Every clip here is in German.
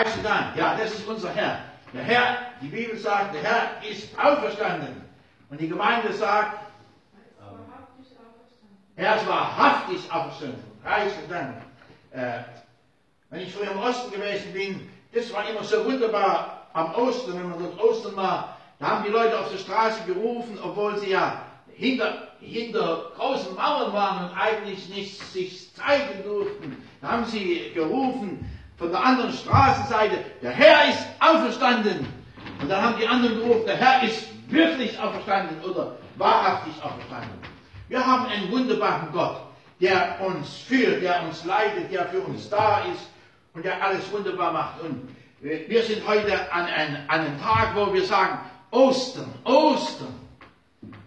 Preis Dank. Ja, das ist unser Herr. Der Herr, die Bibel sagt, der Herr ist auferstanden. Und die Gemeinde sagt, er ist wahrhaftig auferstanden. Preis Dank. Äh, wenn ich früher im Osten gewesen bin, das war immer so wunderbar am Osten, wenn man dort Ostern war, da haben die Leute auf der Straße gerufen, obwohl sie ja hinter, hinter großen Mauern waren und eigentlich nicht sich zeigen durften. Da haben sie gerufen von der anderen Straßenseite, der Herr ist auferstanden. Und dann haben die anderen gerufen, der Herr ist wirklich auferstanden oder wahrhaftig auferstanden. Wir haben einen wunderbaren Gott, der uns führt, der uns leitet, der für uns da ist und der alles wunderbar macht. Und wir sind heute an, an, an einem Tag, wo wir sagen, Ostern, Ostern.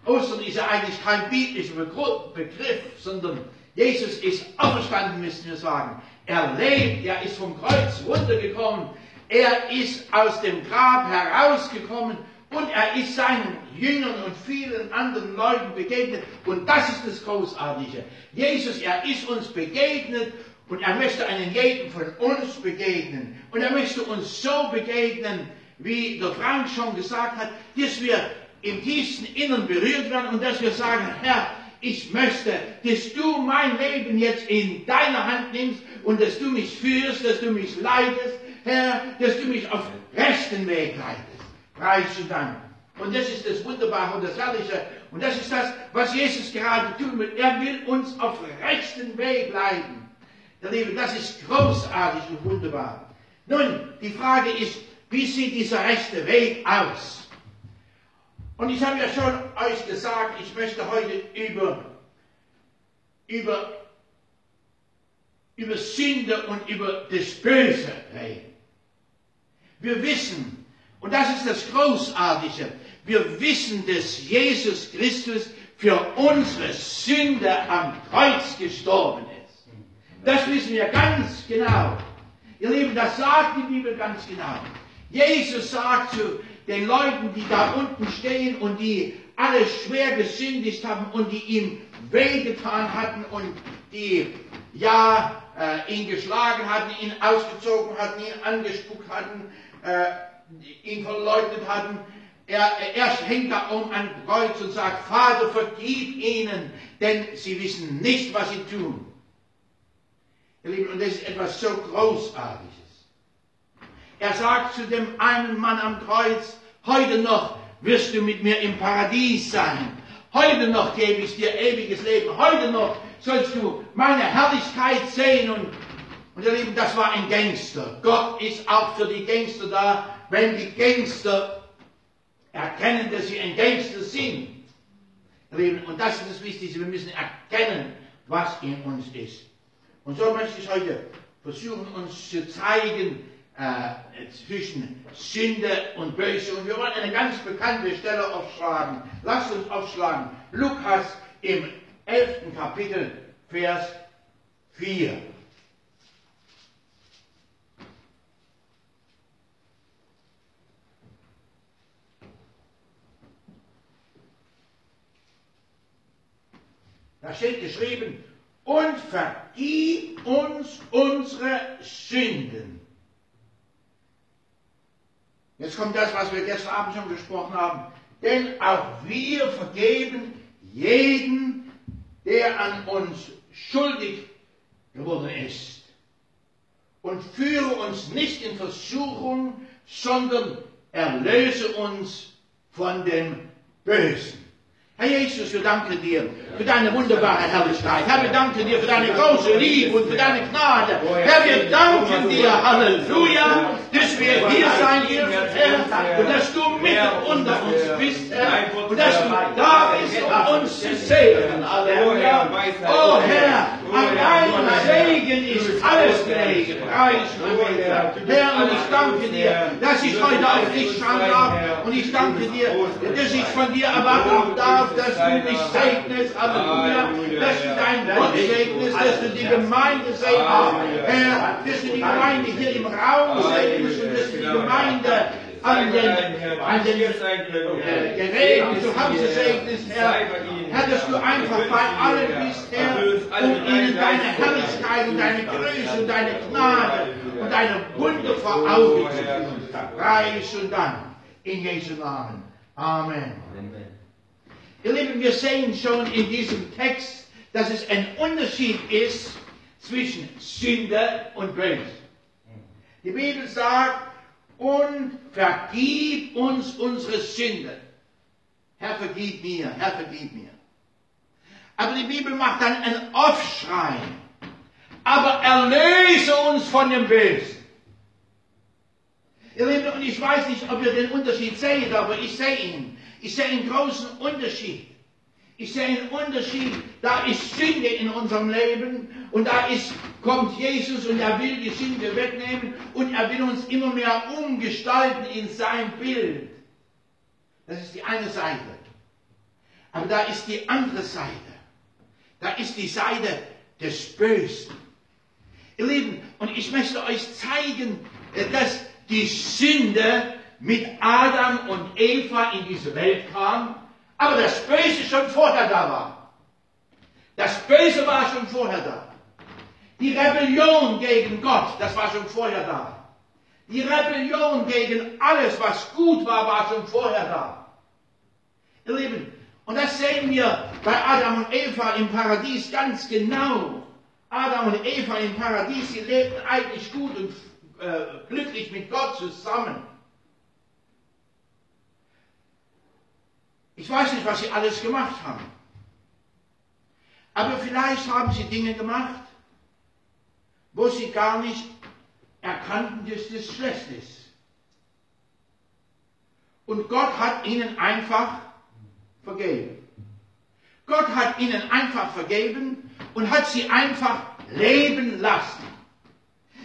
Ostern ist ja eigentlich kein biblischer Begriff, sondern Jesus ist auferstanden, müssen wir sagen. Er lebt, er ist vom Kreuz runtergekommen, er ist aus dem Grab herausgekommen und er ist seinen Jüngern und vielen anderen Leuten begegnet. Und das ist das Großartige. Jesus, er ist uns begegnet und er möchte einen jeden von uns begegnen. Und er möchte uns so begegnen, wie der Frank schon gesagt hat, dass wir im tiefsten Innern berührt werden und dass wir sagen, Herr, ich möchte, dass du mein Leben jetzt in deine Hand nimmst und dass du mich führst, dass du mich leitest, Herr, dass du mich auf rechten Weg leitest. Preis und Dank. Und das ist das Wunderbare und das Herrliche. Und das ist das, was Jesus gerade tun will. Er will uns auf rechten Weg leiten. Ihr Lieben, das ist großartig und wunderbar. Nun, die Frage ist, wie sieht dieser rechte Weg aus? Und ich habe ja schon euch gesagt, ich möchte heute über, über, über Sünde und über das Böse reden. Wir wissen, und das ist das Großartige, wir wissen, dass Jesus Christus für unsere Sünde am Kreuz gestorben ist. Das wissen wir ganz genau. Ihr Lieben, das sagt die Bibel ganz genau. Jesus sagt zu den Leuten, die da unten stehen und die alle schwer gesündigt haben und die ihm wehgetan hatten und die ja äh, ihn geschlagen hatten, ihn ausgezogen hatten, ihn angespuckt hatten, äh, ihn verleugnet hatten. Er, er hängt da um ein Kreuz und sagt, Vater, vergib ihnen, denn sie wissen nicht, was sie tun. Ihr Lieben, und das ist etwas so Großartiges. Er sagt zu dem einen Mann am Kreuz, heute noch wirst du mit mir im Paradies sein. Heute noch gebe ich dir ewiges Leben. Heute noch sollst du meine Herrlichkeit sehen. Und, und ihr Lieben, das war ein Gangster. Gott ist auch für die Gangster da, wenn die Gangster erkennen, dass sie ein Gangster sind. Und das ist das Wichtigste. Wir müssen erkennen, was in uns ist. Und so möchte ich heute versuchen, uns zu zeigen, äh, zwischen Sünde und Böse. Und wir wollen eine ganz bekannte Stelle aufschlagen. Lasst uns aufschlagen. Lukas im 11. Kapitel, Vers 4. Da steht geschrieben, und vergib uns unsere Sünden Jetzt kommt das, was wir gestern Abend schon gesprochen haben. Denn auch wir vergeben jeden, der an uns schuldig geworden ist. Und führe uns nicht in Versuchung, sondern erlöse uns von dem Bösen. Herr Jesus, wir danken dir für deine wunderbare Herrlichkeit. Herr, wir danken dir für deine große Liebe und für deine Gnade. Herr, wir danken dir, Halleluja, dass wir hier sein dürfen, Herr, und dass du mitten unter uns bist, Herr, und dass du da bist, um uns zu segnen, Halleluja. Oh Herr, an deinem Segen ist alles gelegen. Preis Herr, und ich danke dir, dass ich heute auf dich schauen darf, und ich danke dir, dass ich von dir erwarten darf, dass du mich segnest, Halleluja, dass du dein Wort segnest, dass du die Gemeinde segnest, Herr, dass du die Gemeinde hier im Raum segnest und dass du die Gemeinde an den, an den Geräten zu Hause segnest, Herr. Dass du einfach bei allen bist, Herr, um ihnen deine Herrlichkeit und deine Größe und deine Gnade und deine Wunder vor Augen zu führen. Preis und Dank in Jesu Namen. Amen. Ihr Lieben, wir sehen schon in diesem Text, dass es ein Unterschied ist zwischen Sünde und Böse. Die Bibel sagt, und vergib uns unsere Sünde. Herr, vergib mir, Herr, vergib mir. Aber die Bibel macht dann einen Aufschrei. Aber erlöse uns von dem Bösen. Ihr Lieben, und ich weiß nicht, ob ihr den Unterschied seht, aber ich sehe ihn. Ich sehe einen großen Unterschied. Ich sehe einen Unterschied. Da ist Sünde in unserem Leben und da ist, kommt Jesus und er will die Sünde wegnehmen und er will uns immer mehr umgestalten in sein Bild. Das ist die eine Seite. Aber da ist die andere Seite. Da ist die Seite des Bösen. Ihr Lieben, und ich möchte euch zeigen, dass die Sünde mit Adam und Eva in diese Welt kam, aber das Böse schon vorher da war. Das Böse war schon vorher da. Die Rebellion gegen Gott, das war schon vorher da. Die Rebellion gegen alles, was gut war, war schon vorher da. Ihr Lieben, und das sehen wir bei Adam und Eva im Paradies ganz genau. Adam und Eva im Paradies, sie lebten eigentlich gut und äh, glücklich mit Gott zusammen. Ich weiß nicht, was sie alles gemacht haben. Aber vielleicht haben sie Dinge gemacht, wo sie gar nicht erkannten, dass das schlecht ist. Und Gott hat ihnen einfach vergeben. Gott hat ihnen einfach vergeben und hat sie einfach leben lassen.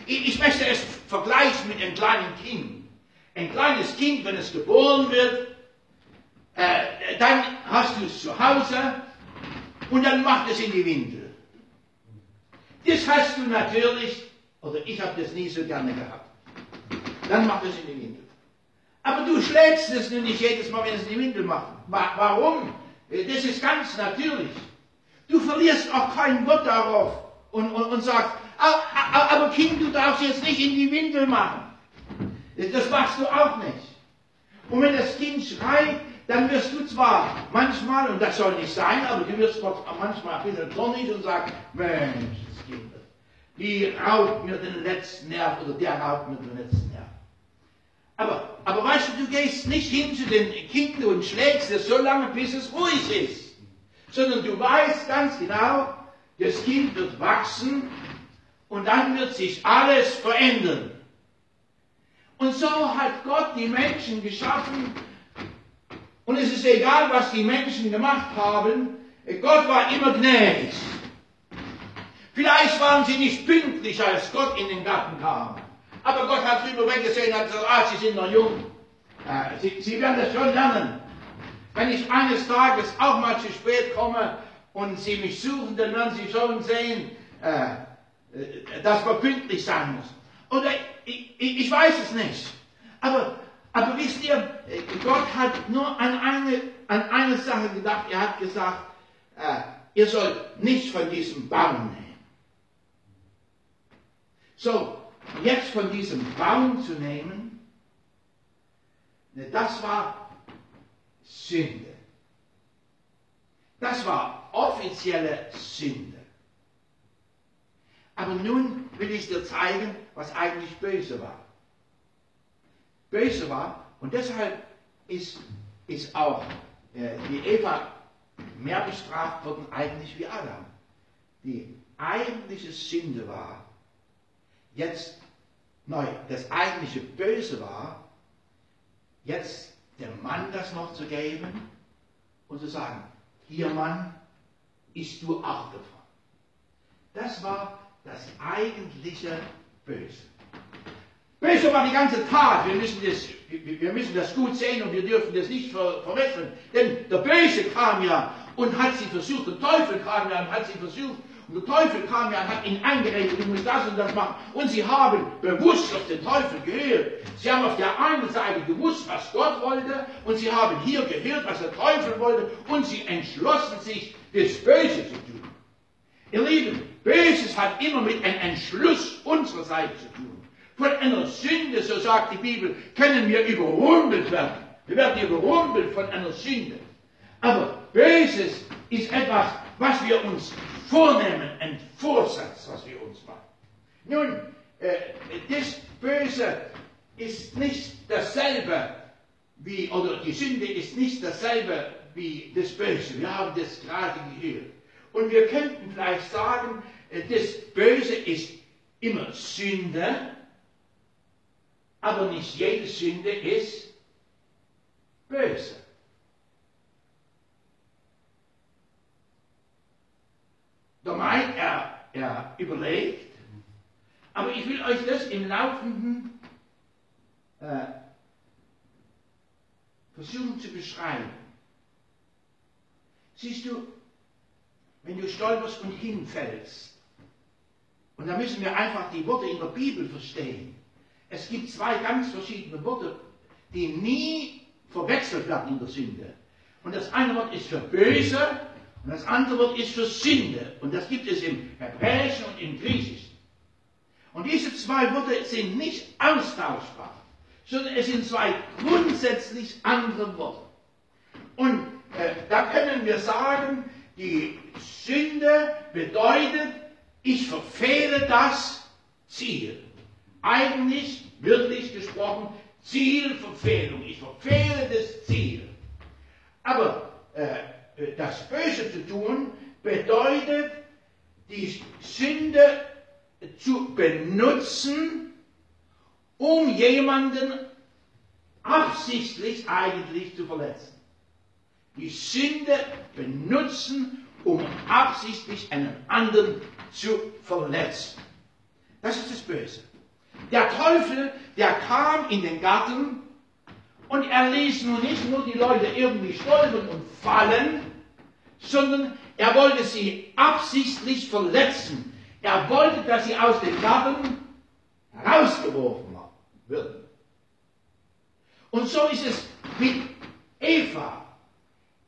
Ich möchte es vergleichen mit einem kleinen Kind. Ein kleines Kind, wenn es geboren wird, äh, dann hast du es zu Hause und dann macht es in die Windel. Das hast du natürlich, oder ich habe das nie so gerne gehabt. Dann macht es in die Windel. Aber du schlägst es nur nicht jedes Mal, wenn es in die Windel macht. Warum? Das ist ganz natürlich. Du verlierst auch kein Wort darauf und, und, und sagst, aber Kind, du darfst jetzt nicht in die Windel machen. Das machst du auch nicht. Und wenn das Kind schreit, dann wirst du zwar manchmal, und das soll nicht sein, aber du wirst manchmal ein bisschen zornig und sagst, Mensch, das die raubt mir den letzten Nerv oder der raubt mir den letzten Nerv. Aber, aber weißt du, du gehst nicht hin zu den Kindern und schlägst es so lange, bis es ruhig ist. Sondern du weißt ganz genau, das Kind wird wachsen und dann wird sich alles verändern. Und so hat Gott die Menschen geschaffen und es ist egal, was die Menschen gemacht haben, Gott war immer gnädig. Vielleicht waren sie nicht pünktlich, als Gott in den Garten kam. Aber Gott hat drüber weggesehen und gesagt, ah, Sie sind noch jung. Äh, Sie, Sie werden das schon lernen. Wenn ich eines Tages auch mal zu spät komme und Sie mich suchen, dann werden Sie schon sehen, äh, äh dass man pünktlich sein muss. Oder ich, ich, ich weiß es nicht. Aber, aber wisst ihr, Gott hat nur an eine, an eine Sache gedacht. Er hat gesagt, äh, ihr sollt nichts von diesem Baum nehmen. So, jetzt von diesem Baum zu nehmen, ne, das war Sünde. Das war offizielle Sünde. Aber nun will ich dir zeigen, was eigentlich böse war. Böse war und deshalb ist, ist auch äh, die Eva mehr bestraft worden eigentlich wie Adam. Die eigentliche Sünde war, jetzt neu, das eigentliche Böse war, jetzt dem Mann das noch zu geben und zu sagen, hier Mann, isst du auch davon. Das war das eigentliche Böse. Böse war die ganze Tat. Wir müssen das, wir müssen das gut sehen und wir dürfen das nicht ver verwechseln. Denn der Böse kam ja und hat sie versucht, der Teufel kam ja und hat sie versucht, und der Teufel kam ja und hat ihnen eingeredet, du musst das und das machen. Und sie haben bewusst auf den Teufel gehört. Sie haben auf der einen Seite gewusst, was Gott wollte, und sie haben hier gehört, was der Teufel wollte, und sie entschlossen sich, das Böse zu tun. Ihr Lieben, Böses hat immer mit einem Entschluss unserer Seite zu tun. Von einer Sünde, so sagt die Bibel, können wir überrumpelt werden. Wir werden überrumpelt von einer Sünde. Aber Böses ist etwas, was wir uns vornehmen, ein Vorsatz, was wir uns machen. Nun, äh, das Böse ist nicht dasselbe wie, oder die Sünde ist nicht dasselbe wie das Böse. Wir haben das gerade gehört. Und wir könnten vielleicht sagen, äh, das Böse ist immer Sünde, aber nicht jede Sünde ist böse. Der meint, er, er überlegt, aber ich will euch das im Laufenden äh, versuchen zu beschreiben. Siehst du, wenn du stolperst und hinfällst, und da müssen wir einfach die Worte in der Bibel verstehen. Es gibt zwei ganz verschiedene Worte, die nie verwechselt werden in der Sünde. Und das eine Wort ist für böse und das andere Wort ist für Sünde. Und das gibt es im Hebräischen und im Griechischen. Und diese zwei Worte sind nicht austauschbar, sondern es sind zwei grundsätzlich andere Worte. Und äh, da können wir sagen, die Sünde bedeutet, ich verfehle das Ziel. Eigentlich, wirklich gesprochen, Zielverfehlung. Ich verfehle das Ziel. Aber äh, das Böse zu tun bedeutet, die Sünde zu benutzen, um jemanden absichtlich eigentlich zu verletzen. Die Sünde benutzen, um absichtlich einen anderen zu verletzen. Das ist das Böse. Der Teufel, der kam in den Garten und er ließ nun nicht nur die Leute irgendwie stolpern und fallen, sondern er wollte sie absichtlich verletzen. Er wollte, dass sie aus dem Garten herausgeworfen würden. Und so ist es mit Eva.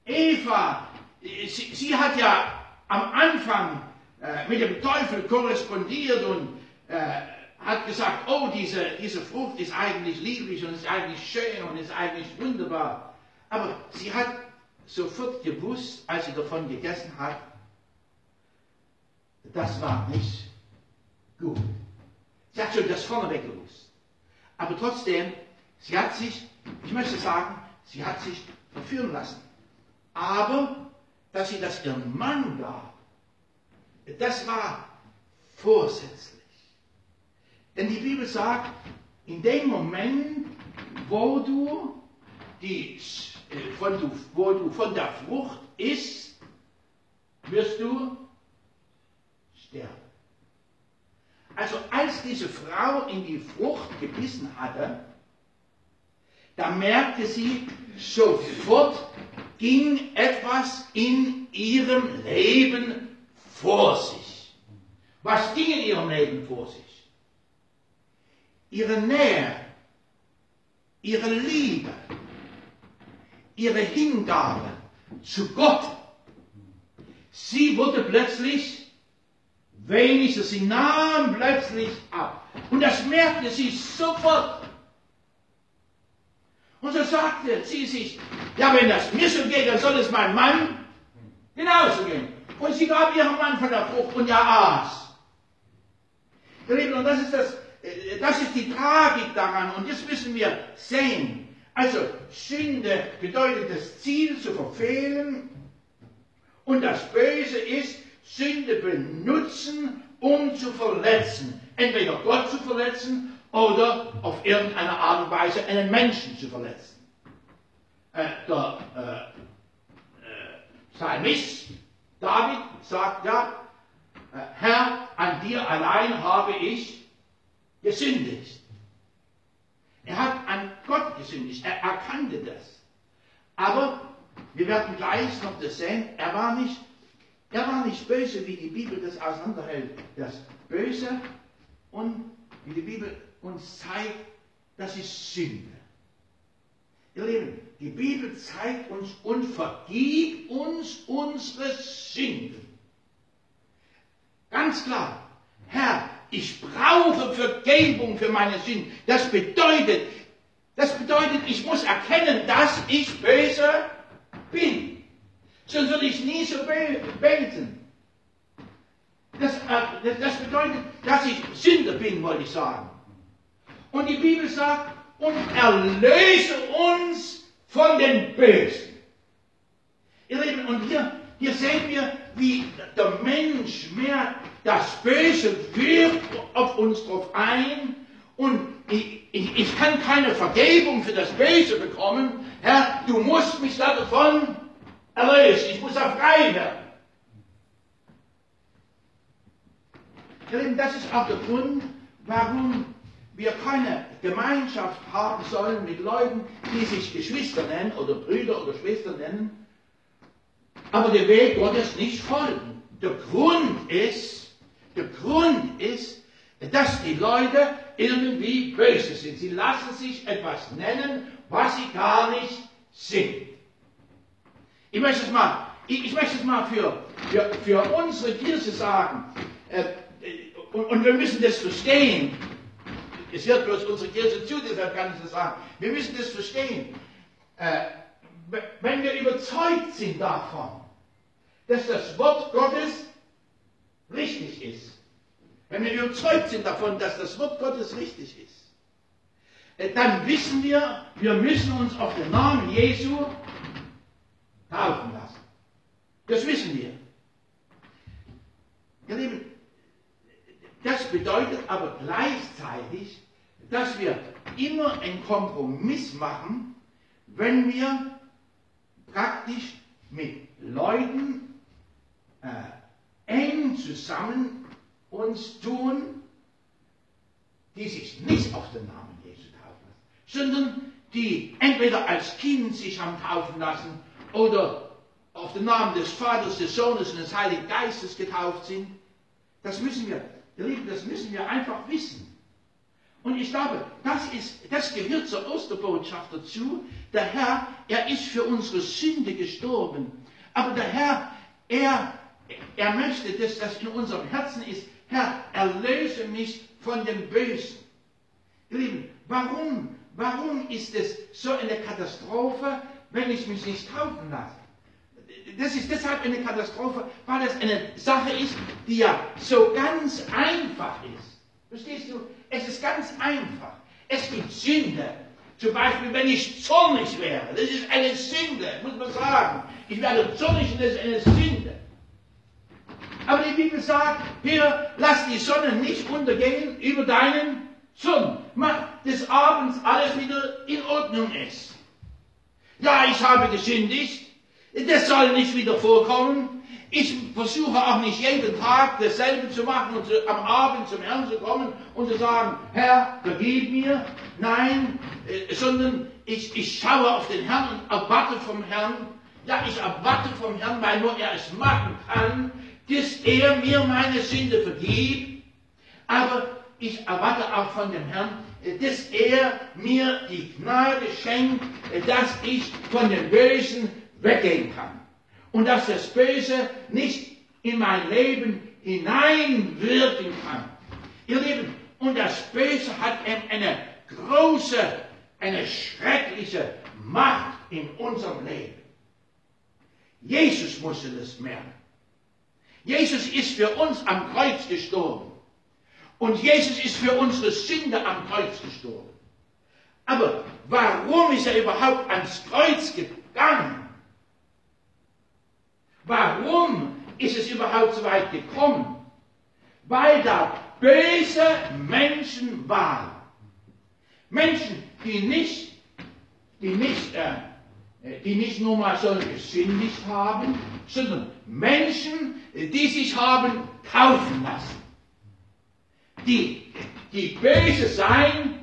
Eva, sie, sie hat ja am Anfang äh, mit dem Teufel korrespondiert und äh, hat gesagt, oh, diese, diese Frucht ist eigentlich lieblich und ist eigentlich schön und ist eigentlich wunderbar. Aber sie hat sofort gewusst, als sie davon gegessen hat, das war nicht gut. Sie hat schon das vorneweg gewusst. Aber trotzdem, sie hat sich, ich möchte sagen, sie hat sich verführen lassen. Aber, dass sie das ihrem Mann gab, das war vorsätzlich. Denn die Bibel sagt, in dem Moment, wo du, die, äh, von, du, wo du von der Frucht isst, wirst du sterben. Also als diese Frau in die Frucht gebissen hatte, da merkte sie, sofort ging etwas in ihrem Leben vor sich. Was ging in ihrem Leben vor sich? Ihre Nähe, ihre Liebe, ihre Hingabe zu Gott. Sie wurde plötzlich weniger, sie nahm plötzlich ab. Und das merkte sie sofort. Und so sagte sie sich, ja, wenn das mir so geht, dann soll es meinem Mann genauso gehen. Und sie gab ihrem Mann von der Frucht und er aß. Und das ist das das ist die Tragik daran und das müssen wir sehen. Also Sünde bedeutet das Ziel zu verfehlen und das Böse ist Sünde benutzen, um zu verletzen. Entweder Gott zu verletzen oder auf irgendeine Art und Weise einen Menschen zu verletzen. Äh, der äh, äh, Psalmist David sagt ja, äh, Herr, an dir allein habe ich gesündigt. Er hat an Gott gesündigt. Er erkannte das. Aber wir werden gleich noch das sehen. Er war nicht, er war nicht böse, wie die Bibel das auseinanderhält. Das Böse und wie die Bibel uns zeigt, das ist Sünde. Ihr Lieben, die Bibel zeigt uns und vergibt uns unsere Sünden. Ganz klar. Herr, ich brauche Vergebung für meine Sünden. Das bedeutet, das bedeutet, ich muss erkennen, dass ich böse bin. Sonst würde ich nie so beten. Das, äh, das bedeutet, dass ich Sünder bin, wollte ich sagen. Und die Bibel sagt, und erlöse uns von den Bösen. Ihr Lieben, und hier, hier sehen wir, wie der Mensch mehr das Böse wirkt auf uns drauf ein und ich, ich, ich kann keine Vergebung für das Böse bekommen. Herr, du musst mich davon erlösen. Ich muss da frei werden. Das ist auch der Grund, warum wir keine Gemeinschaft haben sollen mit Leuten, die sich Geschwister nennen oder Brüder oder Schwestern nennen, aber der Weg Gottes nicht folgen. Der Grund ist, der Grund ist, dass die Leute irgendwie böse sind. Sie lassen sich etwas nennen, was sie gar nicht sind. Ich möchte es mal, ich, ich möchte es mal für, für, für unsere Kirche sagen, äh, und, und wir müssen das verstehen. Es hört bloß unsere Kirche zu, deshalb kann ich das sagen. Wir müssen das verstehen. Äh, wenn wir überzeugt sind davon, dass das Wort Gottes richtig ist, wenn wir überzeugt sind davon, dass das Wort Gottes richtig ist, äh, dann wissen wir, wir müssen uns auf den Namen Jesu taufen lassen. Das wissen wir. Das bedeutet aber gleichzeitig, dass wir immer einen Kompromiss machen, wenn wir praktisch mit Leuten äh, eng zusammen uns tun, die sich nicht auf den Namen Jesu taufen lassen, sondern die entweder als Kind sich haben taufen lassen oder auf den Namen des Vaters, des Sohnes und des Heiligen Geistes getauft sind. Das müssen wir Ihr Lieben, das müssen wir einfach wissen. Und ich glaube, das, ist, das gehört zur Osterbotschaft dazu. Der Herr, er ist für unsere Sünde gestorben. Aber der Herr, er, er möchte, dass das in unserem Herzen ist. Herr, erlöse mich von dem Bösen. Ihr Lieben, warum, warum ist es so eine Katastrophe, wenn ich mich nicht taufen lasse? das ist deshalb eine Katastrophe, weil es eine Sache ist, die ja so ganz einfach ist. Verstehst du? Es ist ganz einfach. Es gibt Sünde. Zum Beispiel, wenn ich zornig wäre. Das ist eine Sünde, muss man sagen. Ich werde zornig und das ist eine Sünde. Aber die Bibel sagt, hier, lass die Sonne nicht untergehen über deinen Zorn. Mach des Abends alles wieder in Ordnung ist. Ja, ich habe gesündigt. Das soll nicht wieder vorkommen. Ich versuche auch nicht jeden Tag dasselbe zu machen und zu, am Abend zum Herrn zu kommen und zu sagen, Herr, vergib mir. Nein, äh, sondern ich, ich schaue auf den Herrn und erwarte vom Herrn, ja, ich erwarte vom Herrn, weil nur er es machen kann, dass er mir meine Sünde vergibt. Aber ich erwarte auch von dem Herrn, dass er mir die Gnade schenkt, dass ich von dem Bösen weggehen kann. Und dass das Böse nicht in mein Leben hineinwirken kann. Ihr Lieben, und das Böse hat eine große, eine schreckliche Macht in unserem Leben. Jesus musste das merken. Jesus ist für uns am Kreuz gestorben. Und Jesus ist für unsere Sünde am Kreuz gestorben. Aber warum ist er überhaupt ans Kreuz gegangen? Warum ist es überhaupt so weit gekommen? Weil da böse Menschen waren. Menschen, die nicht, die nicht, äh, die nicht nur mal so gesündigt haben, sondern Menschen, die sich haben taufen lassen. Die, die böse sein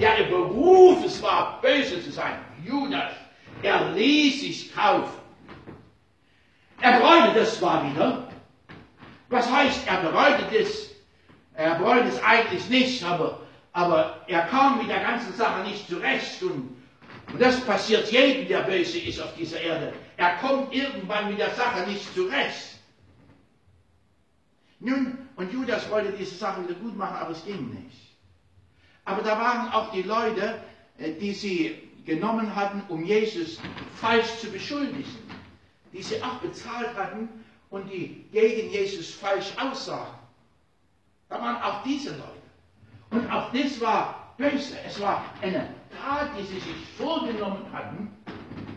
der Beruf es war, böse zu sein. Judas, er ließ sich taufen. Er bereute das zwar wieder. Was heißt, er bereute das? Er bereut es eigentlich nicht, aber, aber er kam mit der ganzen Sache nicht zurecht. Und, und das passiert jedem, der böse ist auf dieser Erde. Er kommt irgendwann mit der Sache nicht zurecht. Nun, Und Judas wollte diese Sache wieder gut machen, aber es ging nicht. Aber da waren auch die Leute, äh, die sie genommen hatten, um Jesus falsch zu beschuldigen, die sie auch bezahlt hatten und die gegen Jesus falsch aussagen. Da waren auch diese Leute. Und auch das war böse. Es war eine Tat, die sie sich vorgenommen hatten,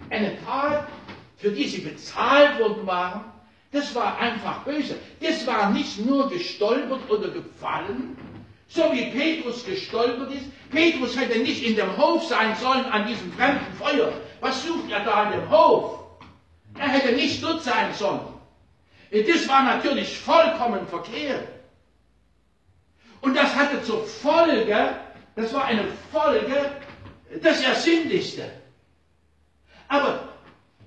eine Tat, für die sie bezahlt worden waren. Das war einfach böse. Das war nicht nur gestolpert oder gefallen, so wie Petrus gestolpert ist. Petrus hätte nicht in dem Hof sein sollen an diesem fremden Feuer. Was sucht er da in dem Hof? Er hätte nicht dort sein sollen. Das war natürlich vollkommen verkehrt. Und das hatte zur Folge, das war eine Folge, dass er sündigte. Aber,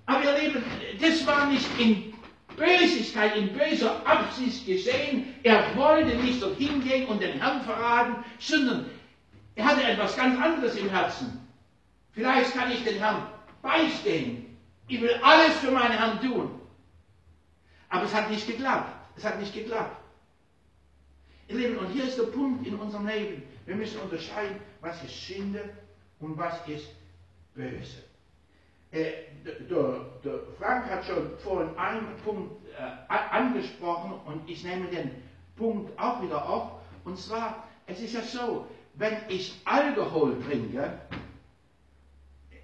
aber ihr Lieben, das war nicht in Bösigkeit, in böser Absicht geschehen. Er wollte nicht dorthin gehen und den Herrn verraten, sondern er hatte etwas ganz anderes im Herzen. Vielleicht kann ich den Herrn beistehen. Ich will alles für meinen Herrn tun. Aber es hat nicht geklappt. Es hat nicht geklappt. Ihr Lieben, und hier ist der Punkt in unserem Leben. Wir müssen unterscheiden, was ist Sünde und was ist böse. Äh, der, Frank hat schon vorhin einen Punkt äh, angesprochen und ich nehme den Punkt auch wieder auf. Und zwar, es ist ja so, wenn ich Alkohol trinke,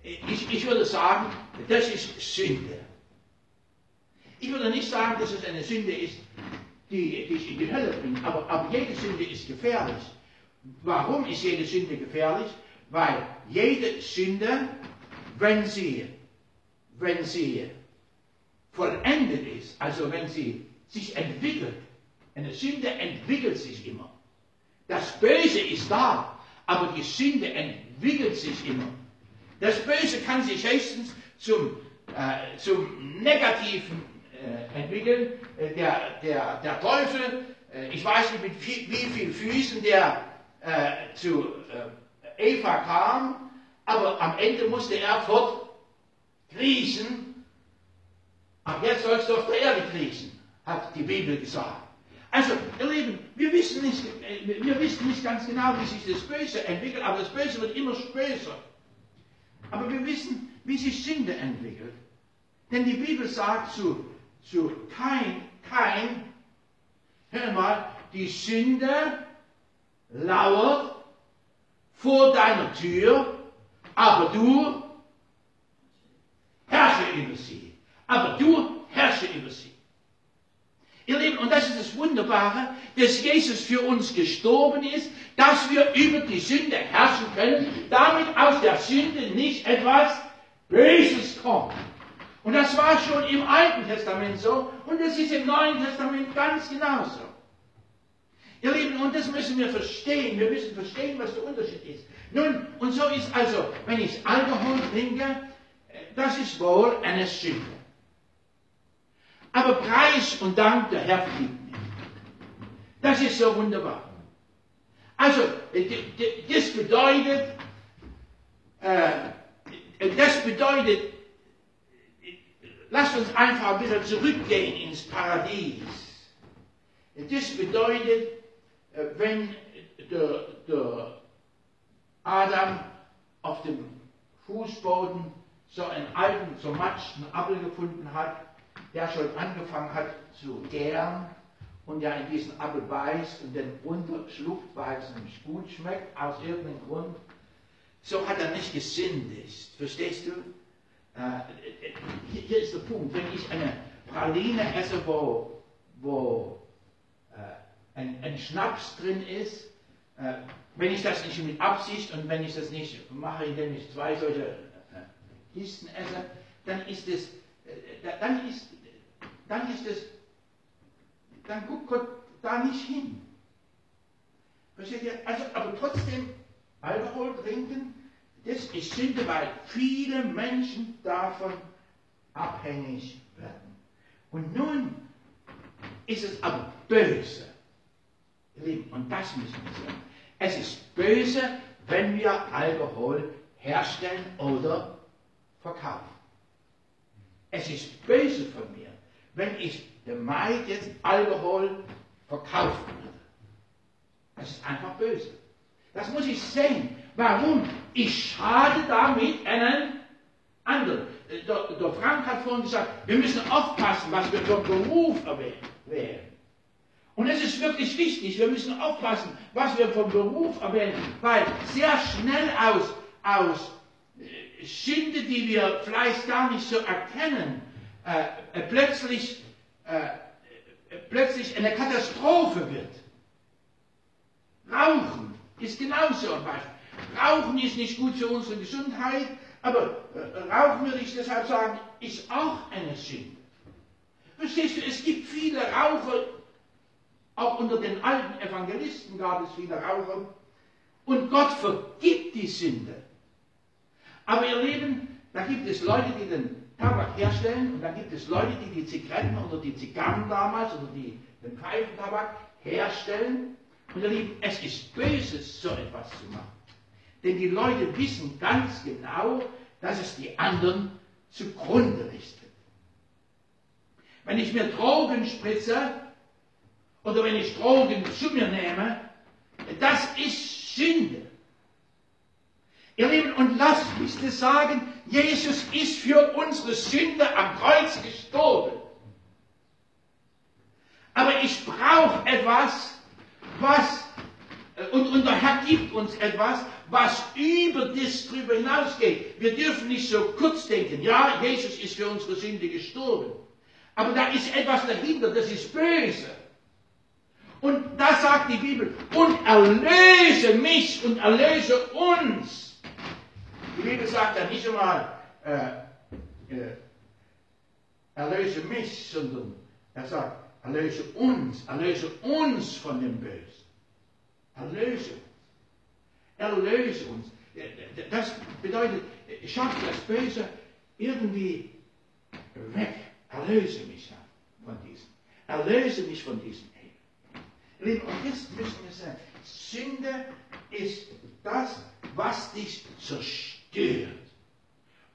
ich, ich würde sagen, das ist Sünde. Ich würde nicht sagen, dass es eine Sünde ist, die dich in die Hölle bringt, aber, aber jede Sünde ist gefährlich. Warum ist jede Sünde gefährlich? Weil jede Sünde, wenn sie, wenn sie vollendet ist, also wenn sie sich entwickelt, eine Sünde entwickelt sich immer. Das Böse ist da, aber die Sünde entwickelt sich immer. Das Böse kann sich höchstens zum, äh, zum Negativen äh, entwickeln. Äh, der, der, der Teufel, äh, ich weiß nicht mit wie, wie vielen Füßen der äh, zu äh, Eva kam, aber am Ende musste er fort kriechen. Ab jetzt sollst du auf der Erde kriechen, hat die Bibel gesagt. Also, ihr Lieben, wir wissen nicht, wir wissen nicht ganz genau, wie sich das Böse entwickelt, aber das Böse wird immer böser. Aber wir wissen, wie sich Sünde entwickelt. Denn die Bibel sagt zu, zu kein, kein, hör mal, die Sünde lauert vor deiner Tür, aber du herrsche über sie. Aber du herrsche über sie. Ihr Lieben, und das ist das Wunderbare, dass Jesus für uns gestorben ist, dass wir über die Sünde herrschen können, damit aus der Sünde nicht etwas Böses kommt. Und das war schon im Alten Testament so und es ist im Neuen Testament ganz genauso. Ihr Lieben, und das müssen wir verstehen. Wir müssen verstehen, was der Unterschied ist. Nun, und so ist also, wenn ich Alkohol trinke, das ist wohl eine Sünde. Aber Preis und Dank, der Herr flieht nicht. Das ist so wunderbar. Also, das bedeutet, äh, das bedeutet, lasst uns einfach wieder zurückgehen ins Paradies. Das bedeutet, äh, wenn der, der Adam auf dem Fußboden so einen alten, zermatschten Apfel gefunden hat, der schon angefangen hat zu gären und der in diesen Apfel beißt und den runterschluckt, weil es nämlich gut schmeckt, aus irgendeinem Grund, so hat er nicht gesündigt. Verstehst du? Äh, hier ist der Punkt. Wenn ich eine Praline esse, wo, wo äh, ein, ein, Schnaps drin ist, äh, wenn ich das nicht mit Absicht und wenn ich das nicht mache, indem ich zwei solche äh, Kisten esse, dann ist es, äh, dann ist, dann ist es, dann guckt Gott da nicht hin. Versteht ihr? Also, aber trotzdem, Alkohol trinken das ist Sünde, weil viele Menschen davon abhängig werden. Und nun ist es aber böse. Lieben, und das müssen wir sagen. Es ist böse, wenn wir Alkohol herstellen oder verkaufen. Es ist böse von mir, wenn ich dem Maid jetzt Alkohol verkaufen würde. Das ist einfach böse. Das muss ich sehen. Warum? Ich schade damit einen anderen. Der, der Frank hat vorhin gesagt, wir müssen aufpassen, was wir für Beruf wählen. Und es ist wirklich wichtig, wir müssen aufpassen, was wir vom Beruf erwähnen, weil sehr schnell aus, aus äh, Schinde, die wir vielleicht gar nicht so erkennen, äh, äh, plötzlich, äh, äh, plötzlich eine Katastrophe wird. Rauchen ist genauso ein Beispiel. Rauchen ist nicht gut für unsere Gesundheit, aber äh, Rauchen würde ich deshalb sagen, ist auch eine Sünde. Verstehst du, es gibt viele Raucher, auch unter den alten Evangelisten gab es viele Raucher, und Gott vergibt die Sünde. Aber ihr Lieben, da gibt es Leute, die den Tabak herstellen und dann gibt es Leute, die die Zigaretten oder die Zigarren damals oder die, den Pfeifentabak herstellen. Und ihr Lieben, es ist Böses, so etwas zu machen. Denn die Leute wissen ganz genau, dass es die anderen zugrunde richtet. Wenn ich mir Drogen spritze oder wenn ich Drogen zu mir nehme, das ist Sünde. Ihr Lieben, und lasst mich das sagen, Jesus ist für unsere Sünde am Kreuz gestorben. Aber ich brauche etwas, was, äh, und, und der Herr gibt uns etwas, was über das drüber hinausgeht. Wir dürfen nicht so kurz denken, ja, Jesus ist für unsere Sünde gestorben. Aber da ist etwas dahinter, das ist böse. Und da sagt die Bibel, und erlöse mich und erlöse uns. Die Bibel sagt ja nicht einmal, äh, äh, erlöse mich, sondern er sagt, erlöse uns, erlöse uns von dem Bösen. Erlöse uns. Erlöse uns. Das bedeutet, schaff das Böse irgendwie weg. Erlöse mich von diesem. Erlöse mich von diesem Lieben, und jetzt müssen wir sagen, Sünde ist das, was dich zerstört.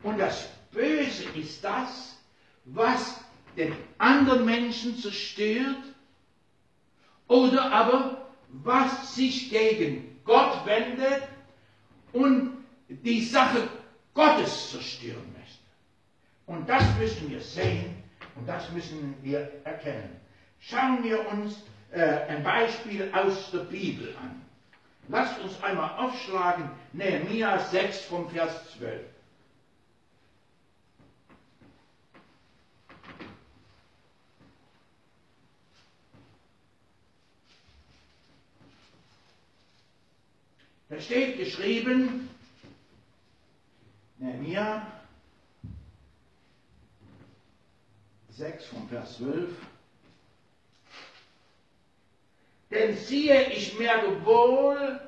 Und das Böse ist das, was den anderen Menschen zerstört oder aber was sich gegen Gott wendet und die Sache Gottes zerstören möchte. Und das müssen wir sehen und das müssen wir erkennen. Schauen wir uns ein Beispiel aus der Bibel an. Lasst uns einmal aufschlagen, Nehemiah 6 vom Vers 12. Da steht geschrieben, Nehemiah 6 vom Vers 12. Denn siehe, ich merke wohl,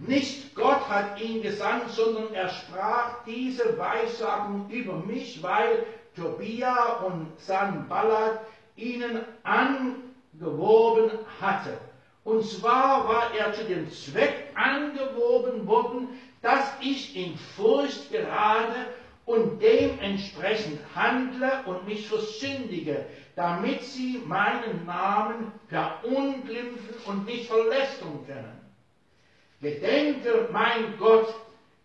nicht Gott hat ihn gesandt, sondern er sprach diese Weissagen über mich, weil Tobia und Sanballat ihnen angeworben hatte. Und zwar war er zu dem Zweck angeworben worden, dass ich in Furcht gerate und dementsprechend handle und mich versündige, damit sie meinen Namen verunglimpfen und mich verlästern können. Gedenke mein Gott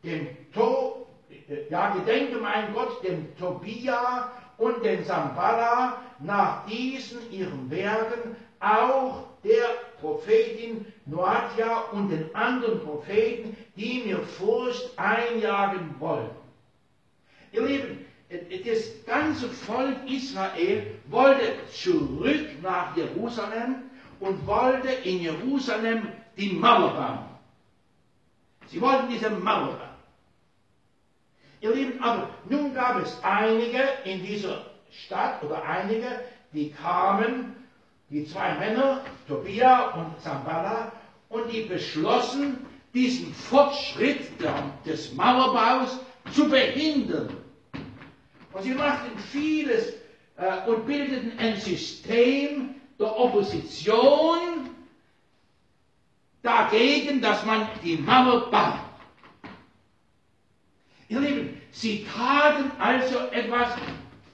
dem to ja, gedenke mein Gott dem Tobia und dem Sambala nach diesen ihren Werken, auch der Prophetin Noadia und den anderen Propheten, die mir Furcht einjagen wollten. Ihr Lieben, das ganze Volk Israel wollte zurück nach Jerusalem und wollte in Jerusalem die Mauer bauen. Sie wollten diese Mauer bauen. Ihr Lieben, aber nun gab es einige in dieser Stadt oder einige, die kamen, die zwei Männer, Tobia und Zambala, und die beschlossen, diesen Fortschritt des Mauerbaus zu behindern. Und sie machten vieles äh, und bildeten ein System der Opposition dagegen, dass man die Mauer baut. Ihr Lieben, sie taten also etwas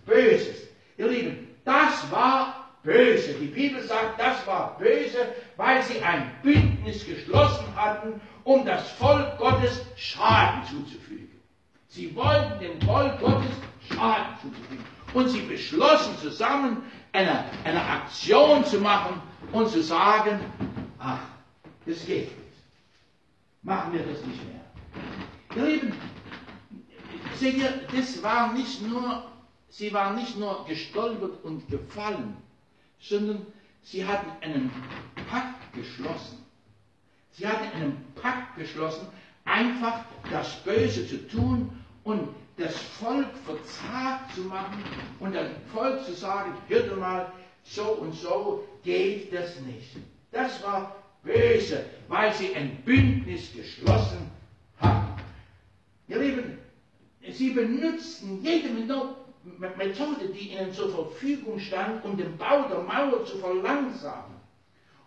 Böses. Ihr Lieben, das war böse. Die Bibel sagt, das war böse, weil sie ein Bündnis geschlossen hatten, um das Volk Gottes Schaden zuzufügen. Sie wollten dem Volk Gottes Schaden zuzufügen. Und sie beschlossen zusammen, eine, eine Aktion zu machen und zu sagen, ach, das geht nicht. Machen wir das nicht mehr. Ihr Lieben, seht ihr, das war nicht nur, sie waren nicht nur gestolpert und gefallen, sondern sie hatten einen Pakt geschlossen. Sie hatten einen Pakt geschlossen, einfach das Böse zu tun und das Volk verzagt zu machen und dem Volk zu sagen, hört mal, so und so geht das nicht. Das war böse, weil sie ein Bündnis geschlossen haben. Ihr Lieben, sie benutzten jede Methode, die ihnen zur Verfügung stand, um den Bau der Mauer zu verlangsamen.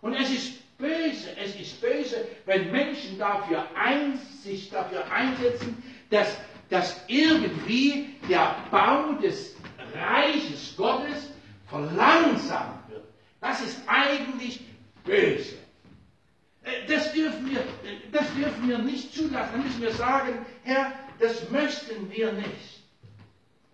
Und es ist böse, es ist böse, wenn Menschen dafür ein, sich dafür einsetzen, dass, dass irgendwie der Bau des Reiches Gottes verlangsamt wird. Das ist eigentlich böse. Äh, das dürfen wir, äh, das dürfen wir nicht zulassen. Dann müssen wir sagen, Herr, das möchten wir nicht.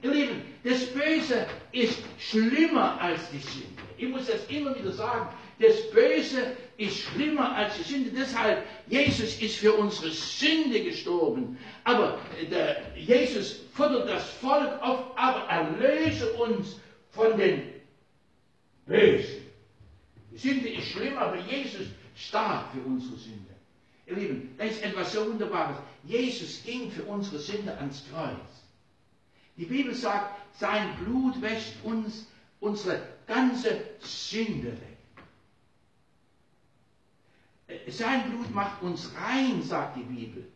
Ihr Lieben, das Böse ist schlimmer als die Sünde. Ich muss das immer wieder sagen. Das Böse ist schlimmer als die Sünde. Deshalb, Jesus ist für unsere Sünde gestorben. Aber äh, der, Jesus fordert das Volk auf, aber erlöse uns von den Bösen. Die Sünde ist schlimm, aber Jesus starb für unsere Sünde. Ihr Lieben, da ist etwas so Wunderbares. Jesus ging für unsere Sünde ans Kreuz. Die Bibel sagt, sein Blut wäscht uns unsere ganze Sünde weg. Sein Blut macht uns rein, sagt die Bibel,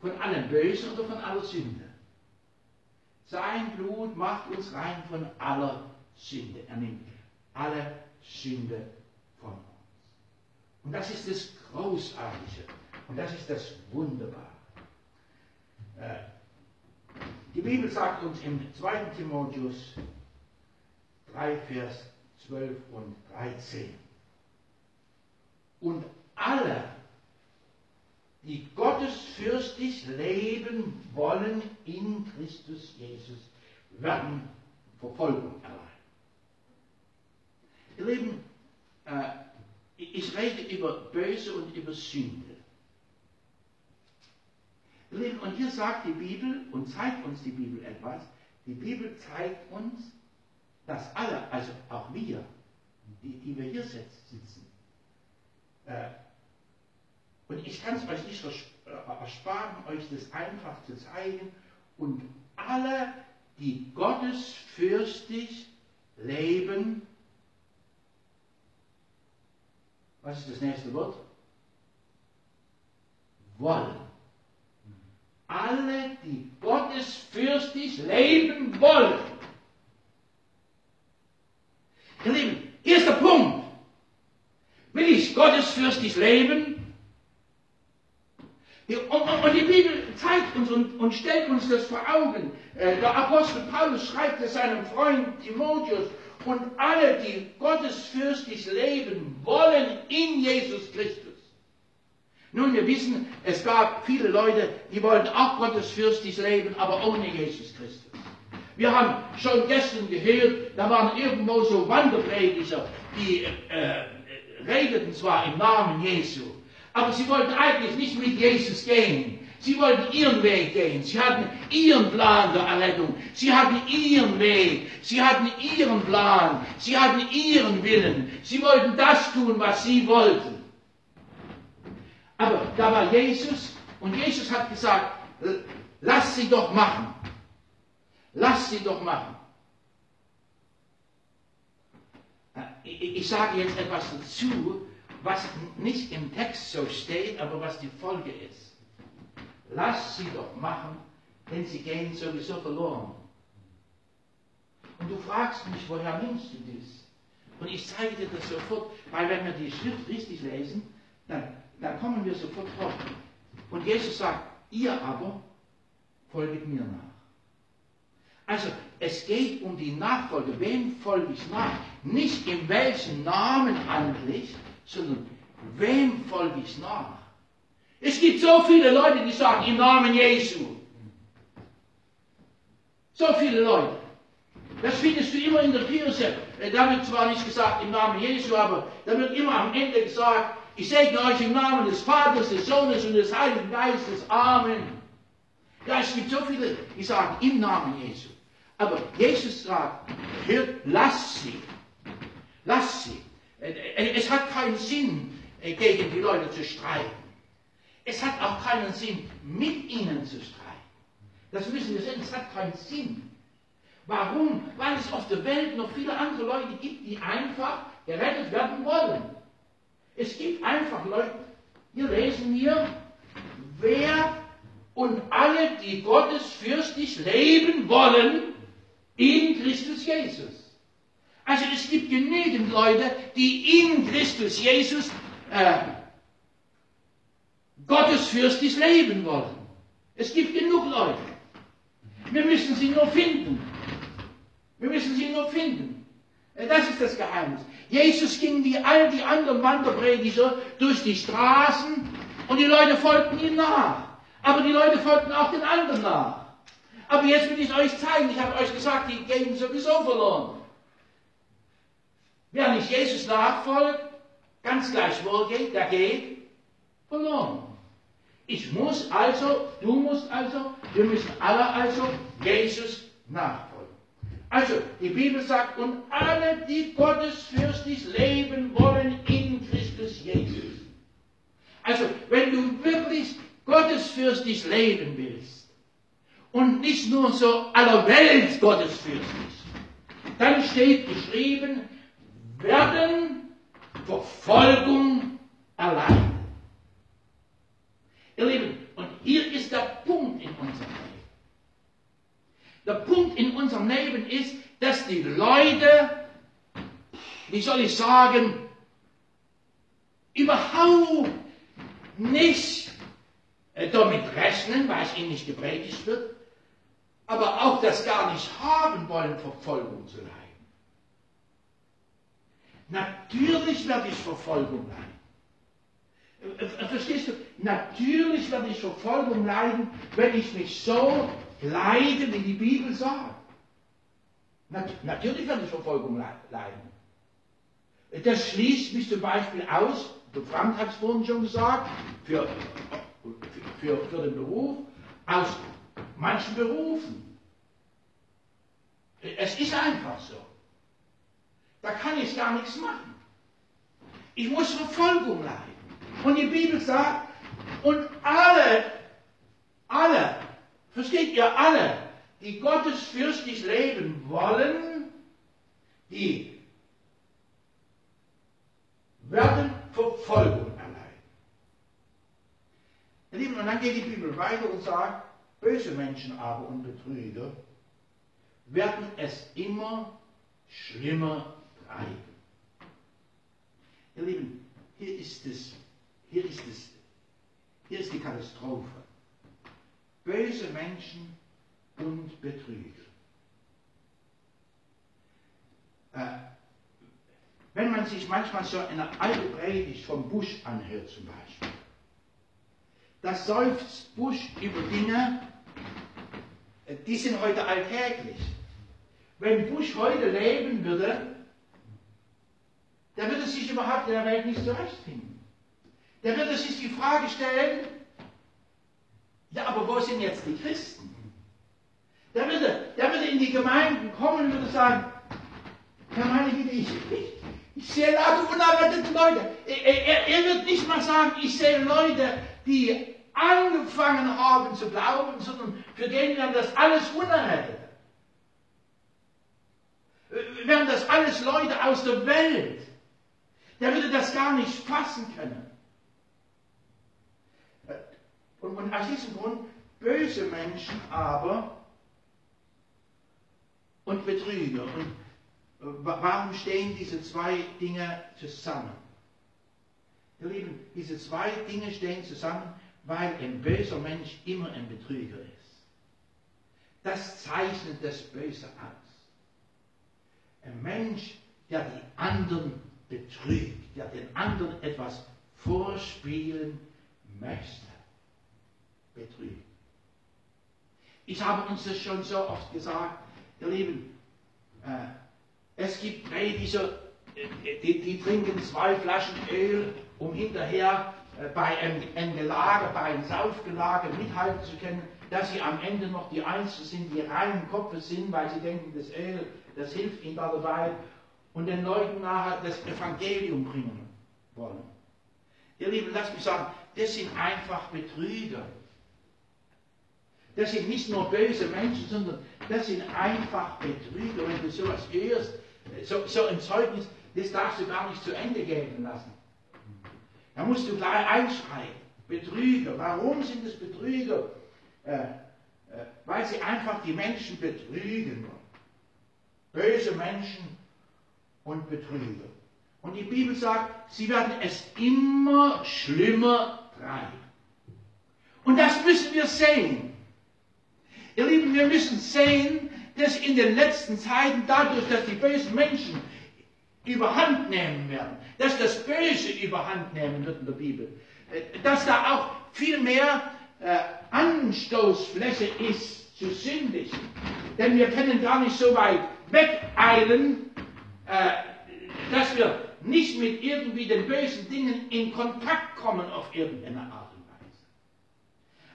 von allem Bösen oder von aller Sünde. Sein Blut macht uns rein von aller Sünde. Er nimmt alle Sünde von uns. Und das ist das Großartige. Und das ist das Wunderbare. Äh, die Bibel sagt uns im 2. Timotheus 3, Vers 12 und 13. Und alle, die gottesfürchtig leben wollen in Christus Jesus, werden Verfolgung erleiden. Ihr Lieben, äh, ich rede über Böse und über Sünde. Und hier sagt die Bibel und zeigt uns die Bibel etwas. Die Bibel zeigt uns, dass alle, also auch wir, die, die wir hier sitzen, äh, und ich kann es euch nicht äh, ersparen, euch das einfach zu zeigen, und alle, die gottesfürchtig leben, Was ist das nächste Wort? Wollen. Alle, die gottesfürchtig leben wollen. Ihr Lieben, der Punkt. Will ich gottesfürchtig leben? Und, die Bibel zeigt uns und, stellt uns das vor Augen. Äh, der Apostel Paulus schreibt es seinem Freund Timotheus und alle, die gottesfürchtig leben wollen in Jesus Christus. Nun, wir wissen, es gab viele Leute, die wollten auch gottesfürchtig leben, aber ohne Jesus Christus. Wir haben schon gestern gehört, da waren irgendwo so Wanderprediger, die äh, redeten zwar im Namen Jesu, aber sie wollten eigentlich nicht mit Jesus gehen. Sie wollten ihren Weg gehen. Sie hatten ihren Plan der Errettung. Sie hatten ihren Weg. Sie hatten ihren Plan. Sie hatten ihren Willen. Sie wollten das tun, was sie wollten. Aber da war Jesus und Jesus hat gesagt, lass sie doch machen. Lass sie doch machen. Ich sage jetzt etwas dazu, was nicht im Text so steht, aber was die Folge ist. Lass sie doch machen, denn sie gehen sowieso verloren. Und du fragst mich, woher nimmst du das? Und ich zeige dir das sofort, weil wenn wir die Schrift richtig lesen, dann, dann kommen wir sofort drauf. Und Jesus sagt, ihr aber folget mir nach. Also es geht um die Nachfolge. Wem folge ich nach? nicht in welchen Namen handlich, sondern wem folge ich nach? Es gibt so viele Leute, die sagen im Namen Jesu. So viele Leute. Das findest du immer in der Kirche. Äh, da wird zwar nicht gesagt im Namen Jesu, aber da wird immer am Ende gesagt, ich segne euch im Namen des Vaters, des Sohnes und des Heiligen Geistes. Amen. Ja, es gibt so viele, die sagen im Namen Jesu. Aber Jesus sagt, hört, lass sie. Lass sie. Äh, äh, es hat keinen Sinn, gegen die Leute zu streiten. Es hat auch keinen Sinn, mit ihnen zu streiten. Das müssen wir sehen, es hat keinen Sinn. Warum? Weil es auf der Welt noch viele andere Leute gibt, die einfach gerettet werden wollen. Es gibt einfach Leute, hier lesen wir, wer und alle, die gottesfürstlich leben wollen, in Christus Jesus. Also es gibt genügend Leute, die in Christus Jesus äh, gottesfürstlich leben wollen. Es gibt genug Leute. Wir müssen sie nur finden. Wir müssen sie nur finden. Äh, das ist das Geheimnis. Jesus ging wie all die anderen Wanderprediger durch die Straßen und die Leute folgten ihm nach. Aber die Leute folgten auch den anderen nach. Aber jetzt will ich euch zeigen, ich habe euch gesagt, die gehen sowieso verloren. Wer nicht Jesus nachfolgt, ganz gleich wo geht, der geht verloren. Ich muss also, du musst also, wir müssen alle also Jesus nachfolgen. Also, die Bibel sagt, und alle, die gottesfürstlich leben wollen in Christus Jesus. Also, wenn du wirklich gottesfürstlich leben willst und nicht nur so aller Welt gottesfürstlich, dann steht geschrieben, werden Verfolgung erleiden. Ihr Lieben, und hier ist der Punkt in unserem Leben. Der Punkt in unserem Leben ist, dass die Leute, wie soll ich sagen, überhaupt nicht äh, damit rechnen, weil es ihnen nicht gepredigt wird, aber auch das gar nicht haben wollen, Verfolgung zu leiden. Natürlich werde ich Verfolgung leiden. Äh, äh, verstehst du? Natürlich werde ich Verfolgung leiden, wenn ich mich so leide, wie die Bibel sagt. natürlich werde ich Verfolgung leiden. Das schließt mich zum Beispiel aus, der Frank hat es vorhin schon gesagt, für, für, für den Beruf, aus manchen Berufen. Es ist einfach so. Da kann ich gar nichts machen. Ich muss Verfolgung leiden. Und die Bibel sagt, und alle, alle, versteht ihr alle, die gottesfürstlich leben wollen, die werden Verfolgung erleiden. Lieben, und dann geht die Bibel weiter und sagt, böse Menschen aber und Betrüger werden es immer schlimmer ein. Ihr Lieben, hier ist es, hier ist es, hier ist die Katastrophe. Böse Menschen und Betrüger. Äh, wenn man sich manchmal so eine alte Predigt vom Busch anhört zum Beispiel, da seufzt Busch über Dinge, äh, die sind heute alltäglich. Wenn Bush heute leben würde, der würde sich überhaupt in der Welt nicht zurechtfinden. Der würde sich die Frage stellen, ja, aber wo sind jetzt die Christen? Der würde, der würde in die Gemeinden kommen und würde sagen, Herr meine Güte, ich, ich, ich sehe lauter unerrettete Leute. Er, er, er wird nicht mal sagen, ich sehe Leute, die angefangen haben zu glauben, sondern für den wären das alles Unerrettete. Wären das alles Leute aus der Welt der würde das gar nicht fassen können. Und, und aus diesem Grund böse Menschen aber und Betrüger. Und äh, warum stehen diese zwei Dinge zusammen? Ihr Lieben, diese zwei Dinge stehen zusammen, weil ein böser Mensch immer ein Betrüger ist. Das zeichnet das Böse aus. Ein Mensch, der die anderen betrügt, der den anderen etwas vorspielen möchte. Betrügt. Ich habe uns das schon so oft gesagt, ihr Lieben, äh, es gibt Prediger, die, die, trinken zwei Flaschen Öl, um hinterher äh, bei einem, einem Gelage, bei einem Saufgelage mithalten zu können, dass sie am Ende noch die Einzigen sind, die reinen Kopfes sind, weil sie denken, das Öl, das hilft ihnen da dabei und den Leuten nachher das Evangelium bringen wollen. Ihr Lieben, lasst mich sagen, das sind einfach Betrüger. Das sind nicht nur böse Menschen, sondern das sind einfach Betrüger. Wenn du sowas hörst, so, so ein Zeugnis, das darfst du gar nicht zu Ende gehen lassen. Da musst du gleich einschreien. Betrüger. Warum sind es Betrüger? Äh, äh, weil sie einfach die Menschen betrügen. Böse Menschen und Betrüger. Und die Bibel sagt, sie werden es immer schlimmer treiben. Und das müssen wir sehen. Ihr Lieben, wir müssen sehen, dass in den letzten Zeiten dadurch, dass die bösen Menschen überhand nehmen werden, dass das Böse überhand nehmen wird in der Bibel, äh, dass da auch viel mehr äh, Anstoßfläche ist zu sündigen. Denn wir können gar nicht so weit wegeilen, äh, dass wir nicht mit irgendwie den bösen Dingen in Kontakt kommen auf irgendeine Art und Weise.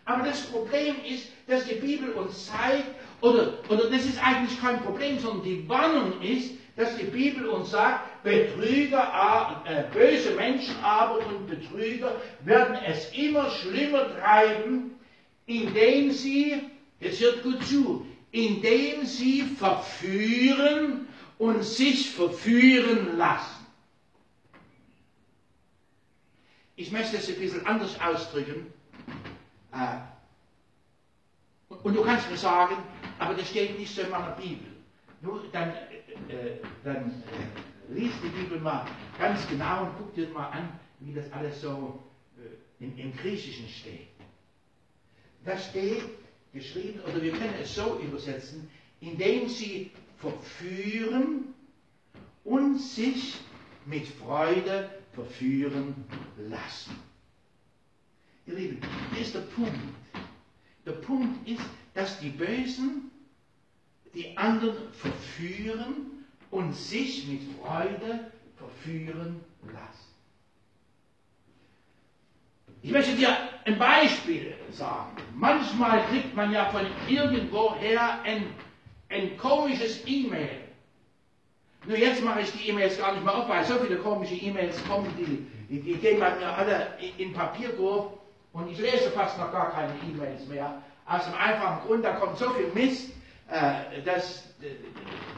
Aber das Problem ist, dass die Bibel uns zeigt, oder, oder das ist eigentlich kein Problem, sondern die Warnung ist, dass die Bibel uns sagt, Betrüger, äh, böse Menschen aber und Betrüger werden es immer schlimmer treiben, indem sie, jetzt hört gut zu, indem sie verführen und sich verführen lassen. Ich möchte es ein bisschen anders ausdrücken. Äh, und du kannst mir sagen, aber das steht nicht so in meiner Bibel. Nur dann, äh, dann äh, lies die Bibel mal ganz genau und guck dir mal an, wie das alles so äh, im, im Griechischen steht. Da steht geschrieben, oder wir können es so übersetzen, indem sie verführen und sich mit Freude verführen lassen. Ihr Lieben, hier ist der Punkt. Der Punkt ist, dass die Bösen die anderen verführen und sich mit Freude verführen lassen. Ich möchte dir ein Beispiel sagen. Manchmal kriegt man ja von irgendwoher ein, ein komisches E-Mail. Nur jetzt mache ich die E-Mails gar nicht mehr auf, weil so viele komische E-Mails kommen, die, die, die gehen bei mir alle in Papierkorb und ich lese fast noch gar keine E-Mails mehr. Aus dem einfachen Grund, da kommt so viel Mist, äh, dass,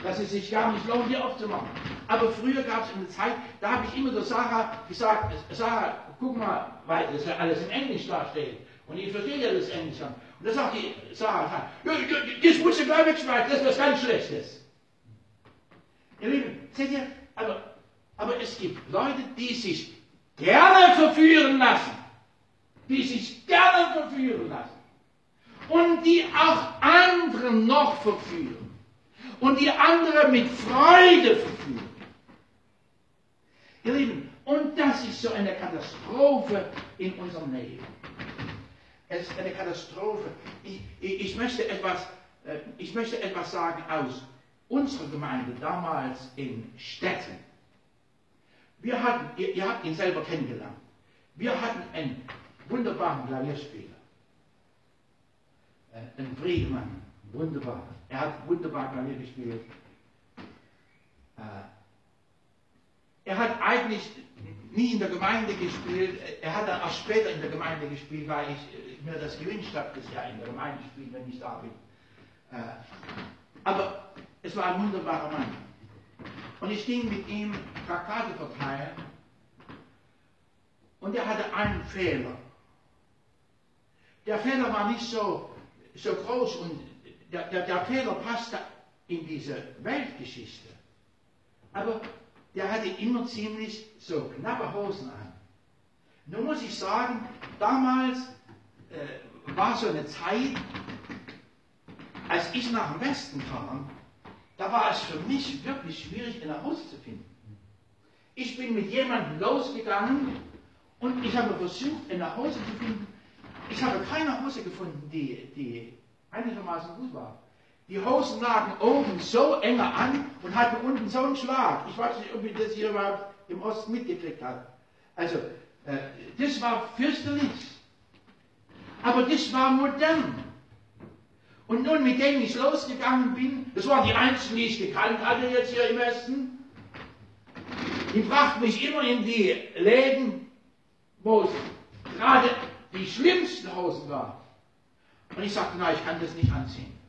dass es sich gar nicht lohnt, hier aufzumachen. Aber früher gab es eine Zeit, da habe ich immer der Sarah gesagt, Sarah, guck mal, weil das ja alles in Englisch da steht. Und ich verstehe ja das Englisch dann. Und da sagt die Sarah, das musst du gleich wegschmeißen, das ist was ganz Schlechtes. Ihr Lieben, seht ihr, aber, aber es gibt Leute, die sich gerne verführen lassen. Die sich gerne verführen lassen. Und die auch andere noch verführen. Und die andere mit Freude verführen. Ihr Lieben, und das ist so eine Katastrophe in unserem Leben. Es ist eine Katastrophe. Ich, ich, ich möchte, etwas, äh, ich möchte etwas sagen aus unsere Gemeinde damals in Städten, wir hatten, ihr, ihr habt ihn selber kennengelernt, wir hatten einen wunderbaren Klavierspieler, äh, einen Friedemann, wunderbar. Er hat wunderbar Klavier gespielt. Äh, er hat eigentlich nie in der Gemeinde gespielt. Er hat dann auch später in der Gemeinde gespielt, weil ich mir das gewünscht habe, dass er in der Gemeinde spielt, wenn ich da bin. Äh, aber es war ein wunderbarer Mann. Und ich ging mit ihm Traktate verteilen. Und er hatte einen Fehler. Der Fehler war nicht so, so groß und der, der, der Fehler passte in diese Weltgeschichte. Aber der hatte immer ziemlich so knappe Hosen an. Nun muss ich sagen, damals äh, war so eine Zeit, als ich nach dem Westen kam, da war es für mich wirklich schwierig, eine Hose zu finden. Ich bin mit jemandem losgegangen und ich habe versucht, eine Hose zu finden. Ich habe keine Hose gefunden, die, die einigermaßen gut war. Die Hosen lagen oben so enger an und hatten unten so einen Schlag. Ich weiß nicht, ob ihr das hier überhaupt im Osten mitgekriegt habt. Also, äh, das war fürchterlich. Aber das war modern. Und nun, mit denen ich losgegangen bin, das waren die einzigen, die ich gekannt hatte jetzt hier im Westen, die brachten mich immer in die Läden, wo es gerade die schlimmsten Hosen waren. Und ich sagte, nein, ich kann das nicht anziehen.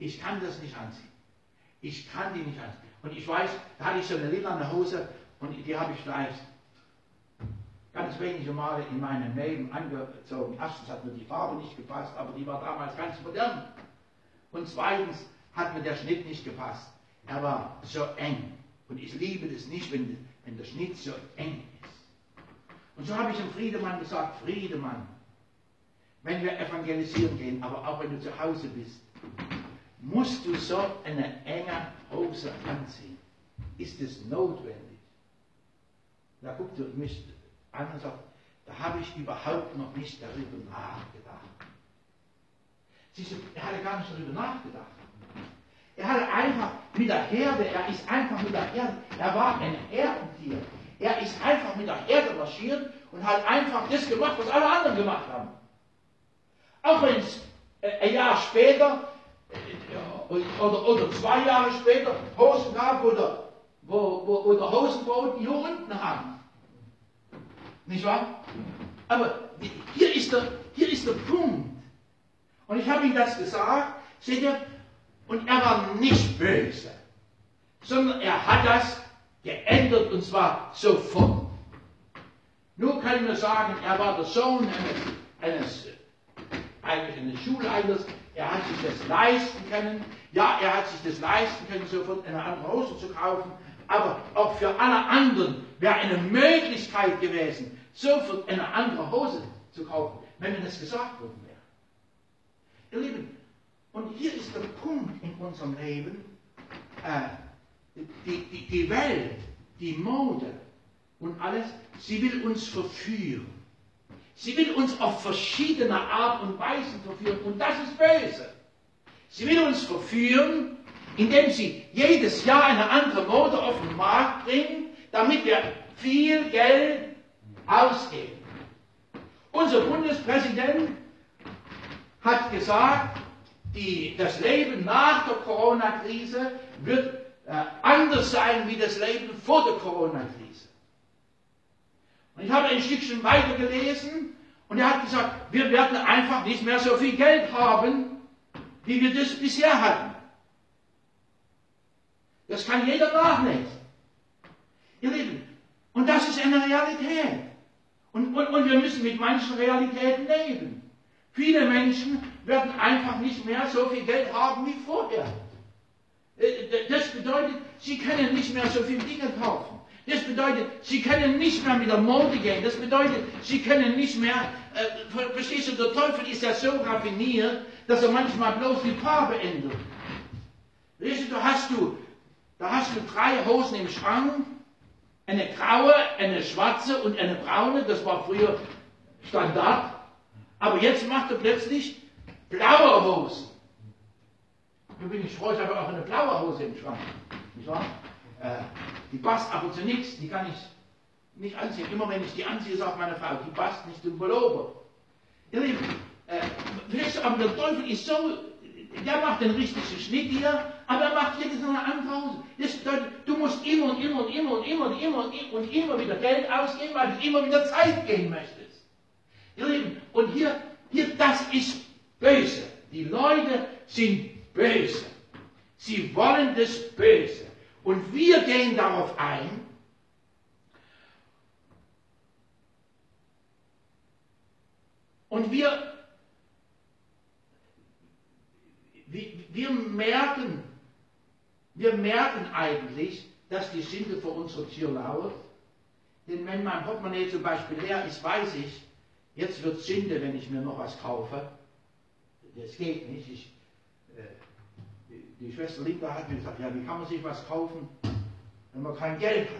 Ich kann das nicht anziehen. Ich kann die nicht anziehen. Und ich weiß, da hatte ich so eine lilane Hose und die habe ich vielleicht ganz wenige Male in meinem Leben angezogen. Erstens hat mir die Farbe nicht gepasst, aber die war damals ganz modern. Und zweitens hat mir der Schnitt nicht gepasst. Er war so eng. Und ich liebe es nicht, wenn, wenn der Schnitt so eng ist. Und so habe ich dem Friedemann gesagt, Friedemann, wenn wir evangelisieren gehen, aber auch wenn du zu Hause bist, musst du so eine enge Hose anziehen. Ist es notwendig? Da guckt er mich an und sagt, da habe ich überhaupt noch nicht darüber nachgedacht. Siehst du, er hatte gar nicht darüber nachgedacht. Er hatte einfach mit der Herde, er ist einfach mit der Herde, er war ein Herdentier. Er ist einfach mit der Herde marschiert und hat einfach das gemacht, was alle anderen gemacht haben. Auch wenn es äh, ein Jahr später äh, oder, oder zwei Jahre später Hosen gab, wo der, wo, wo, wo der Hosenboden hier unten haben. Nicht wahr? Aber hier ist der, hier ist der Punkt. Und ich habe ihm das gesagt, seht ihr, und er war nicht böse, sondern er hat das geändert und zwar sofort. Nur kann man sagen, er war der Sohn eines, eines eigentlich eines Schulleiters, er hat sich das leisten können, ja, er hat sich das leisten können, sofort eine andere Hose zu kaufen, aber auch für alle anderen wäre eine Möglichkeit gewesen, sofort eine andere Hose zu kaufen, wenn mir das gesagt worden wäre. Ihr Lieben, und hier ist der Punkt in unserem Leben, äh, die, die, die Welt, die Mode und alles, sie will uns verführen. Sie will uns auf verschiedene Art und Weisen verführen und das ist böse. Sie will uns verführen, indem sie jedes Jahr eine andere Mode auf den Markt bringt, damit wir viel Geld ausgeben. Unser Bundespräsident hat gesagt, die, das Leben nach der Corona-Krise wird äh, anders sein wie das Leben vor der Corona-Krise. Und ich habe ein Stückchen weiter gelesen und er hat gesagt, wir werden einfach nicht mehr so viel Geld haben, wie wir das bisher hatten. Das kann jeder nachlesen. Ihr Lieben, und das ist eine Realität. Und, und, und wir müssen mit manchen Realitäten leben. Viele Menschen werden einfach nicht mehr so viel Geld haben wie vorher. Äh, das bedeutet, sie können nicht mehr so viele Dinge kaufen. Das bedeutet, sie können nicht mehr mit der Mode gehen. Das bedeutet, sie können nicht mehr, äh, verstehst du, der Teufel ist ja so raffiniert, dass er manchmal bloß die Farbe ändert. Weißt du, da hast du, da hast du drei Hosen im Schrank, eine graue, eine schwarze und eine braune, das war früher Standard. Aber jetzt macht er plötzlich blaue Hosen. Da bin ich froh, ich habe auch eine blaue Hose im Schrank. Nicht wahr? Äh, die passt aber zu nichts, die kann ich nicht anziehen. Immer wenn ich die anziehe, sagt meine Frau, die passt nicht zum Pullover. Ihr Lieben, äh, aber der Teufel ist so, der macht den richtigen Schnitt hier, aber er macht jedes Mal eine andere Hose. Das bedeutet, du musst immer und immer und immer und immer und immer und und immer wieder Geld ausgeben, weil du immer wieder Zeit gehen möchtest. Ihr Lieben, und hier, hier, das ist böse. Die Leute sind böse. Sie wollen das Böse. Und wir gehen darauf ein, und wir, wir, merken, wir merken eigentlich, dass die Sünde vor unserer Tür lauert. Denn wenn mein Portemonnaie zum Beispiel leer ist, weiß ich, jetzt wird Sünde, wenn ich mir noch was kaufe. Das geht nicht. Ich, die Schwester Linda hat gesagt, ja, wie kann man sich was kaufen, wenn man kein Geld hat?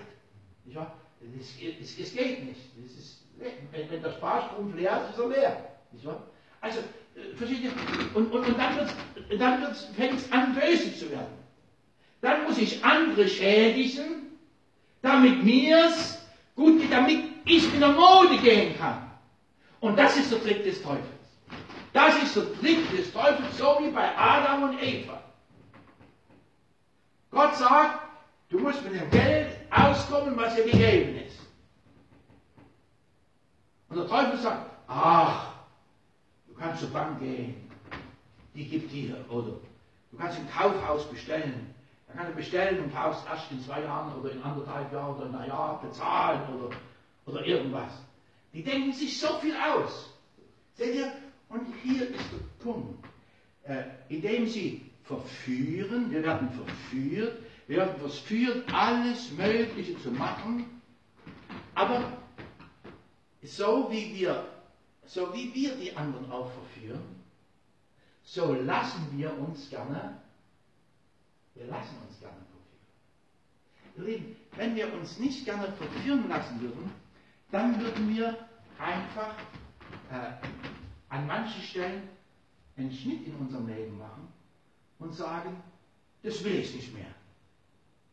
Nicht wahr? Es, es, es geht nicht. Es ist, wenn, wenn der Sparstrom leer ist, ist er leer. Nicht? Also, äh, versteht ihr? Und, und, und dann, dann fängt es an, böse zu werden. Dann muss ich andere schädigen, damit mir's gut geht, damit ich in der Mode gehen kann. Und das ist der Trick des Teufels. Das ist der Trick des Teufels, so wie bei Adam und Eva. Gott sagt, du musst mit dem Geld auskommen, was dir gegeben ist. Und der Teufel sagt, ach, du kannst zur Bank gehen, die gibt dir, oder du kannst im Kaufhaus bestellen. Da kannst du bestellen und kaufst erst in zwei Jahren oder in anderthalb Jahren oder in einem Jahr bezahlen oder, oder irgendwas. Die denken sich so viel aus. Seht ihr? Und hier ist der Punkt. Äh, indem sie verführen, wir werden verführt, wir werden verführt, alles Mögliche zu machen, aber so wie wir, so wie wir die anderen auch verführen, so lassen wir uns gerne, wir lassen uns gerne verführen. Ihr Lieben, wenn wir uns nicht gerne verführen lassen würden, dann würden wir einfach äh, an manchen Stellen einen Schnitt in unserem Leben machen und sagen, das will ich nicht mehr.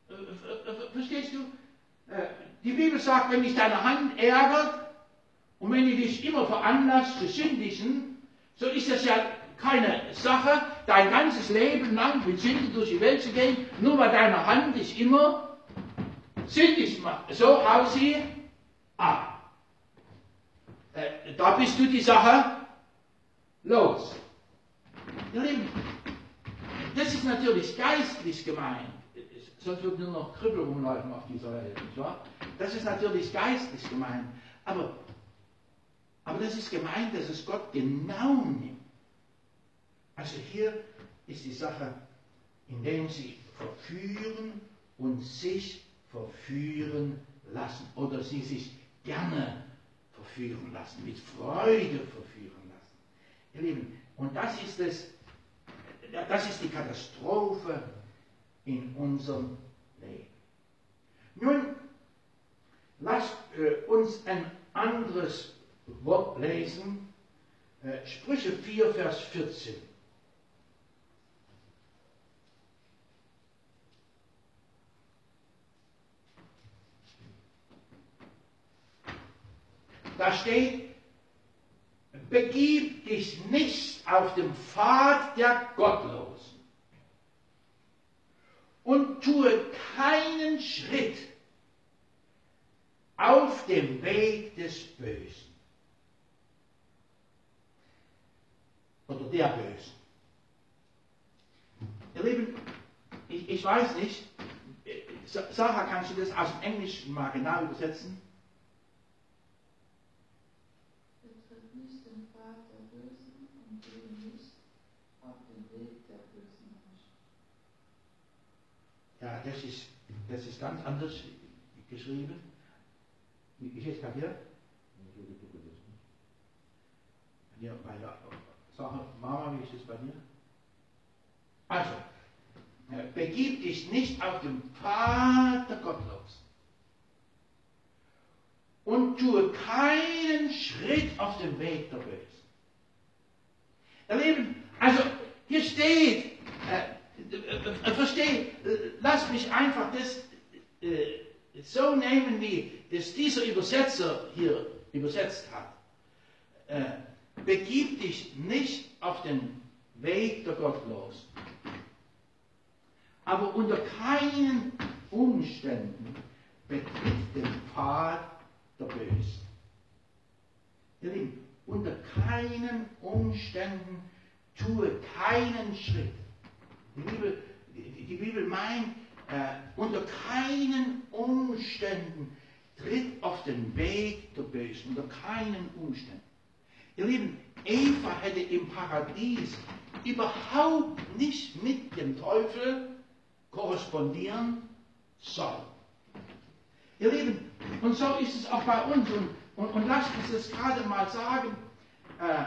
Äh, äh, verstehst du? Die Bibel sagt, wenn dich deine Hand ärgert und wenn die dich immer veranlasst zu sündigen, so ist das ja keine Sache, dein ganzes Leben lang mit Sünde durch die Welt zu gehen, nur weil deine Hand dich immer sündig macht. So hau sie ab. Da bist du die Sache los. Ihr Lieben, das ist natürlich geistlich gemeint. Sonst wird nur noch Kribbel rumlaufen auf dieser Welt, nicht wahr? Das ist natürlich geistlich gemeint. Aber, aber das ist gemeint, dass es Gott genau nimmt. Also hier ist die Sache, indem sie verführen und sich verführen lassen oder sie sich gerne verführen lassen, mit Freude verführen lassen. Ihr Lieben, und das ist es, das ist die Katastrophe in unserem Leben. Nun, lasst äh, uns ein anderes Wort lesen, äh, Sprüche 4, Vers 14. Da steht, begib dich nicht auf dem Pfad der Gottlosen und tue keinen Schritt auf dem Weg des Bösen oder der Bösen. Ihr Lieben, ich, ich weiß nicht, Sarah, kannst du das aus dem Englischen mal genau übersetzen? Das ist, das ist ganz anders geschrieben. Ich jetzt kapiert? Ja, bei der Sache, Mama, wie ist es bei dir? Also, begib dich nicht auf dem Pfad der und tue keinen Schritt auf dem Weg der Bösen. Erleben, also hier steht, äh, äh, versteh, äh, lass mich einfach das äh, so nehmen, wie es dieser Übersetzer hier übersetzt hat. Äh, begib dich nicht auf den Weg der Gottlosen, aber unter keinen Umständen betritt den Pfad der Bösen. Ihr Lieben, unter keinen Umständen tue keinen Schritt die Bibel, die, Bibel meint, äh, unter keinen Umständen tritt auf den Weg der Bösen, unter keinen Umständen. Ihr Lieben, Eva hätte im Paradies überhaupt nicht mit dem Teufel korrespondieren sollen. Ihr Lieben, und so ist es auch bei uns. Und, und, und lasst uns das gerade mal sagen. Äh,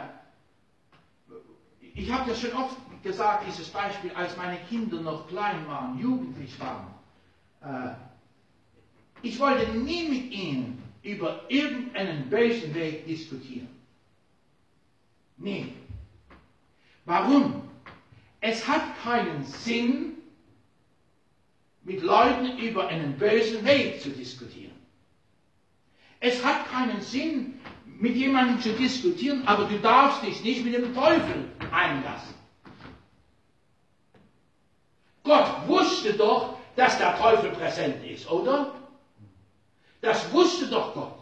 ich habe das schon oft gesagt, dieses Beispiel, als meine Kinder noch klein waren, jugendlich waren. Äh, ich wollte nie mit ihnen über irgendeinen bösen Weg diskutieren. Nie. Warum? Es hat keinen Sinn, mit Leuten über einen bösen Weg zu diskutieren. Es hat keinen Sinn, mit jemandem zu diskutieren, aber du darfst dich nicht mit dem Teufel einlassen. Gott wusste doch, dass der Teufel präsent ist, oder? Das wusste doch Gott.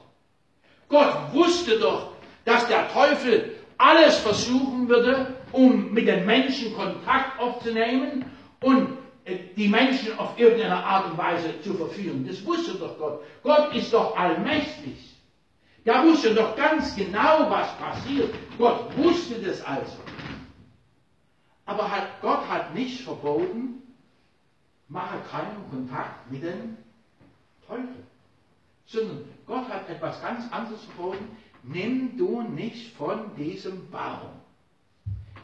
Gott wusste doch, dass der Teufel alles versuchen würde, um mit den Menschen Kontakt aufzunehmen und äh, die Menschen auf irgendeine Art und Weise zu verführen. Das wusste doch Gott. Gott ist doch allmächtig. Der wusste doch ganz genau, was passiert. Gott wusste das also. Aber hat, Gott hat nicht verboten, mache keinen Kontakt mit dem Teufel. Sondern Gott hat etwas ganz anderes verboten. Nimm du nicht von diesem Baum.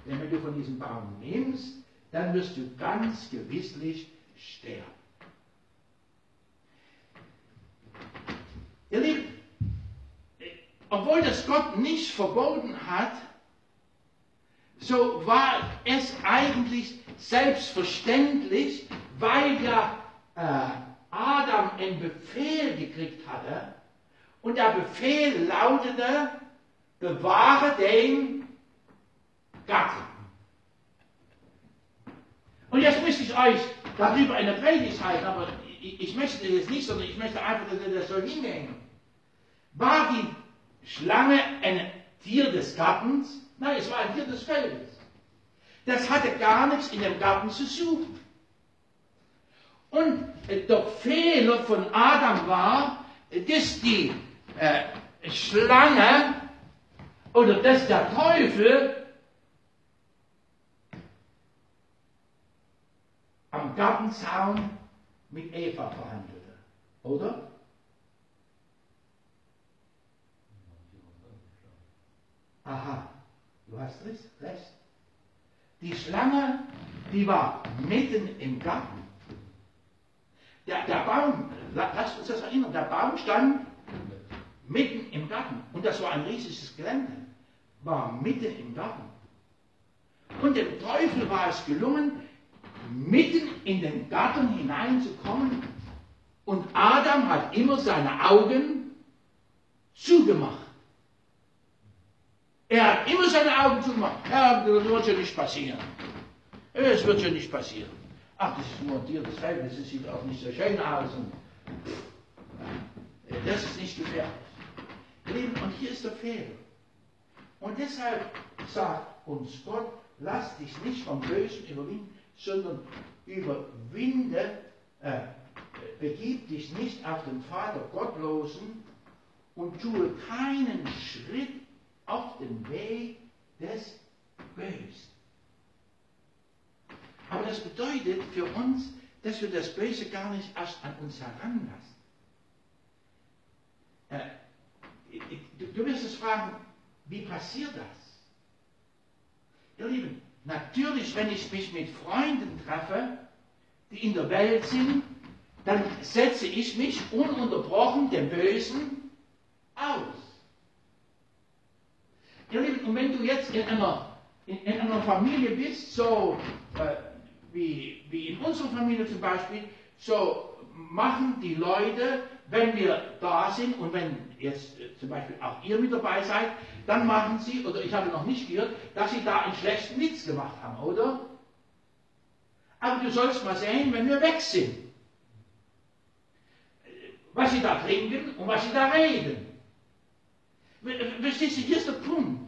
Denn wenn du von diesem Baum nimmst, dann wirst du ganz gewisslich sterben. Ihr Lieben, obwohl das Gott nicht verboten hat, so war es eigentlich selbstverständlich, weil ja äh, Adam einen Befehl gekriegt hatte und der Befehl lautete, bewahre den Garten. Und jetzt müsste ich euch darüber eine Predigt halten, aber ich, ich möchte das nicht, sondern ich möchte einfach, dass ihr das so hinhängen. War die Schlange ein Tier des Gartens? Nein, es war ein Tier des Feldes. Das hatte gar nichts in dem Garten zu suchen. Und der Fehler von Adam war, dass die äh, Schlange oder dass der Teufel am Gartenzaun mit Eva verhandelte. Oder? Aha, du hast recht. Die Schlange, die war mitten im Garten. Der, der Baum, lasst uns das erinnern, der Baum stand mitten im Garten. Und das war ein riesiges Gelände. War mitten im Garten. Und dem Teufel war es gelungen, mitten in den Garten hineinzukommen. Und Adam hat immer seine Augen zugemacht. Er hat immer seine Augen zugemacht. Ja, das wird schon nicht passieren. Es wird schon nicht passieren. Ach, das ist nur Tier des Feldes, das sieht auch nicht so schön aus. Das ist nicht gefährlich. Und hier ist der Fehler. Und deshalb sagt uns Gott, lass dich nicht vom Bösen überwinden, sondern überwinde, äh, begib dich nicht auf den Vater Gottlosen und tue keinen Schritt auf den Weg des Bösen. Aber das bedeutet für uns, dass wir das Böse gar nicht erst an uns heranlassen. Äh, du, du wirst es fragen, wie passiert das? Ihr Lieben, natürlich, wenn ich mich mit Freunden treffe, die in der Welt sind, dann setze ich mich ununterbrochen dem Bösen aus. Ihr Lieben, und wenn du jetzt in einer, in, in einer Familie bist, so äh, wie, wie in unserer Familie zum Beispiel, so machen die Leute, wenn wir da sind und wenn jetzt äh, zum Beispiel auch ihr mit dabei seid, dann machen sie, oder ich habe noch nicht gehört, dass sie da einen schlechten Witz gemacht haben, oder? Aber du sollst mal sehen, wenn wir weg sind, was sie da trinken und was sie da reden. Verstehst du, hier ist der Punkt.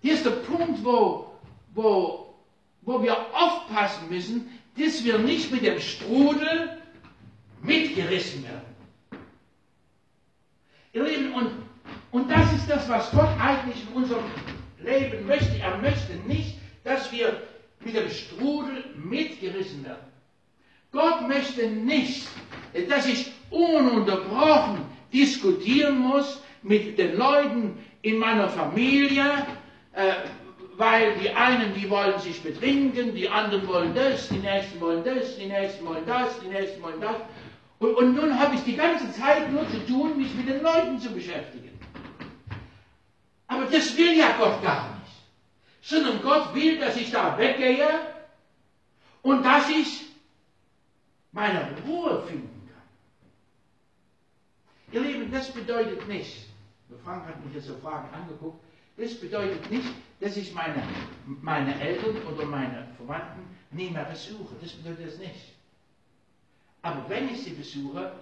Hier ist der Punkt, wo, wo, wo wir aufpassen müssen, dass wir nicht mit dem Strudel mitgerissen werden. Ihr Lieben, und, und das ist das, was Gott eigentlich in unserem Leben möchte. Er möchte nicht, dass wir mit dem Strudel mitgerissen werden. Gott möchte nicht, dass ich ununterbrochen diskutieren muss mit den Leuten in meiner Familie, äh, weil die einen, die wollen sich betrinken, die anderen wollen das, die nächsten wollen das, die nächsten wollen das, die nächsten wollen das. Und, und nun habe ich die ganze Zeit nur zu tun, mich mit den Leuten zu beschäftigen. Aber das will ja Gott gar nicht. Sondern Gott will, dass ich da weggehe und dass ich meine Ruhe finden kann. Ihr Lieben, das bedeutet nicht, Frank hat mich jetzt so Fragen angeguckt, das bedeutet nicht, dass ich meine, meine Eltern oder meine Verwandten nie mehr besuche. Das bedeutet es nicht. Aber wenn ich sie besuche,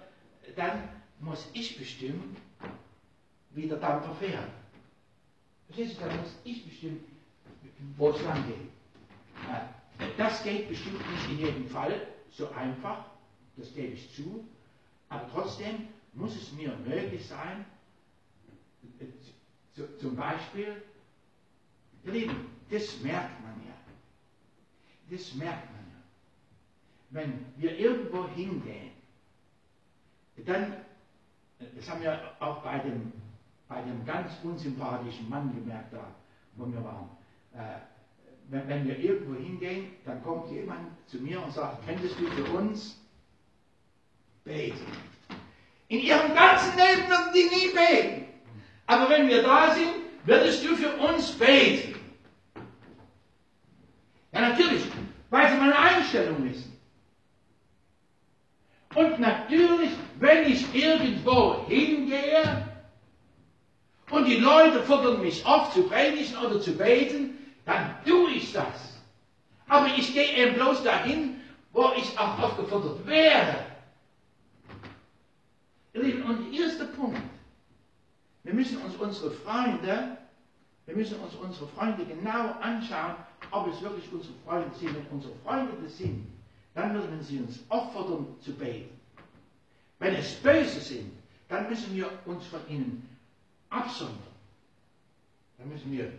dann muss ich bestimmen, wie der Dampfer fährt. Verstehst du, dann muss ich bestimmen, wo es lang geht. Das geht bestimmt nicht in jedem Fall so einfach, das gebe ich zu, aber trotzdem muss es mir möglich sein, zum Beispiel, ihr Lieben, das merkt man ja. Das merkt man ja. Wenn wir irgendwo hingehen, dann, das haben wir auch bei dem, bei dem ganz unsympathischen Mann gemerkt, da, wo wir waren. Äh, wenn, wenn wir irgendwo hingehen, dann kommt jemand zu mir und sagt, könntest du für uns beten? In ihrem ganzen Leben würden die nie beten. Aber wenn wir da sind, würdest du für uns beten. Ja, natürlich, weil sie meine Einstellung wissen. Und natürlich, wenn ich irgendwo hingehe und die Leute fordern mich auf zu predigen oder zu beten, dann tue ich das. Aber ich gehe eben bloß dahin, wo ich auch aufgefordert wäre. Ihr Lieben, und der erste Punkt, wir müssen uns unsere Freunde, wir müssen uns unsere Freunde genau anschauen, ob es wirklich unsere Freunde sind. Wenn unsere Freunde das sind, dann würden sie uns auffordern zu beten. Wenn es Böse sind, dann müssen wir uns von ihnen absondern. Dann müssen wir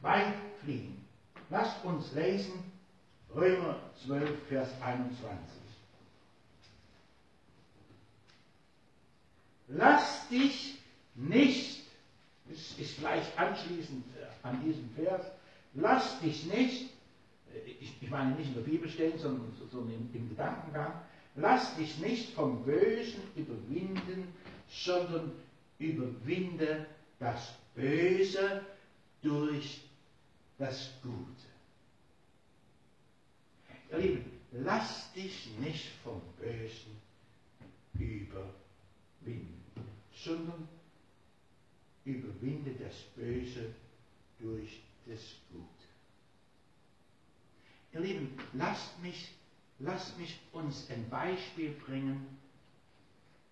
weit fliehen. Lasst uns lesen Römer 12, Vers 21. Lass dich nicht, das ist gleich anschließend äh, an diesem Vers, lass dich nicht, äh, ich, meine nicht in der Bibel stehen, sondern, sondern im, im Gedankengang, lass dich nicht vom Bösen überwinden, sondern überwinde das Böse durch das Gute. Ihr Lieben, lass dich nicht vom Bösen überwinden, sondern überwinde das Böse durch das Gute. Ihr Lieben, lasst mich, lasst mich uns ein Beispiel bringen,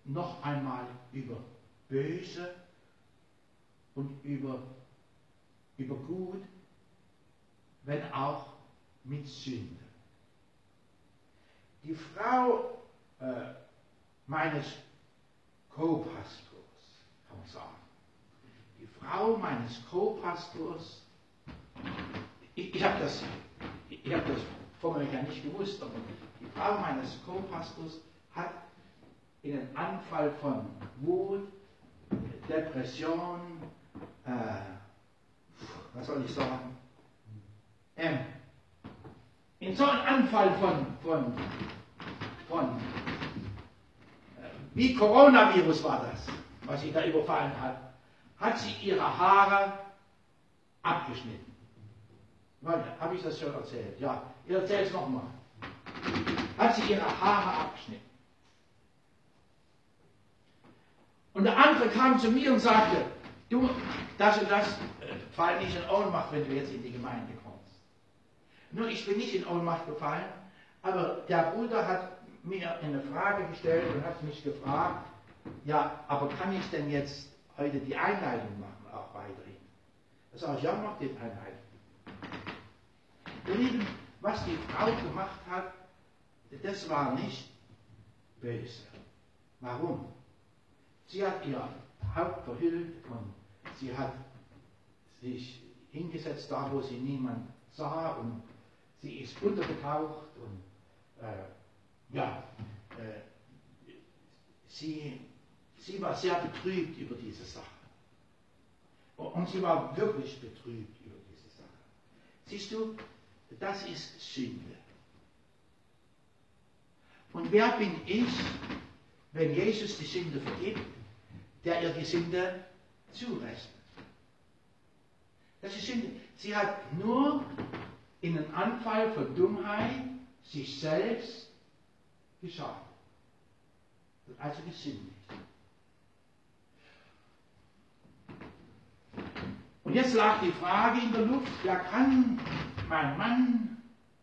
noch einmal über Böse und über, über Gut, wenn auch mit Sünde. Die Frau äh, meines Co-Pastors, kann man sagen, Frau meines Co-Pastors, ich, ich habe das, ich hab das vorher ja nicht gewusst, aber die Frau meines Co-Pastors hat in einem Anfall von Wut, Depression, äh, was soll ich sagen, ähm, in so einem Anfall von, von, von äh, wie Coronavirus war das, was sie da überfallen hat, hat sie ihre Haare abgeschnitten. Habe ich das schon erzählt? Ja, ich erzähle es nochmal. Hat sie ihre Haare abgeschnitten. Und der andere kam zu mir und sagte, du, das und das, äh, fall nicht in Ohnmacht, wenn du jetzt in die Gemeinde kommst. Nur ich bin nicht in Ohnmacht gefallen, aber der Bruder hat mir eine Frage gestellt und hat mich gefragt, ja, aber kann ich denn jetzt heute die Einleitung machen, auch weiterhin. Da sage ich, ja, mach die Einleitung. Ihr Lieben, was die Frau gemacht hat, das war nicht böse. Warum? Sie hat ihr Haupt verhüllt und sie hat sich hingesetzt da, wo sie niemand sah und sie ist untergetaucht und äh, ja, äh, sie Sie war sehr betrübt über diese Sache. Und sie war wirklich betrübt über diese Sache. Siehst du, das ist Sünde. Und wer bin ich, wenn Jesus die Sünde vergibt, der ihr die Sünde zurechnet? Das ist Sünde. Sie hat nur in einem Anfall von Dummheit sich selbst geschadet. Also gesündigt. Und jetzt lag die Frage in der Luft, ja kann mein Mann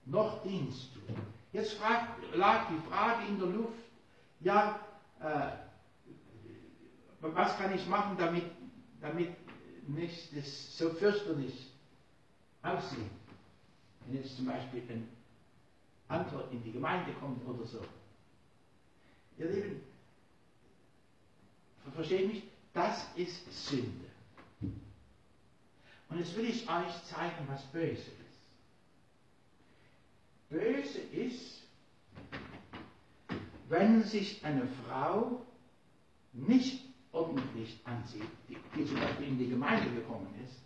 noch Dienst tun? Jetzt fragt, lag die Frage in der Luft, ja, äh, was kann ich machen, damit, damit nicht das so fürchterlich aussieht? Wenn jetzt zum Beispiel ein anderer in die Gemeinde kommt oder so. Ihr Lieben, versteht mich, das ist Sünde. Und jetzt will ich euch zeigen, was böse ist. Böse ist, wenn sich eine Frau nicht ordentlich ansieht, die, die zum Beispiel in die Gemeinde gekommen ist,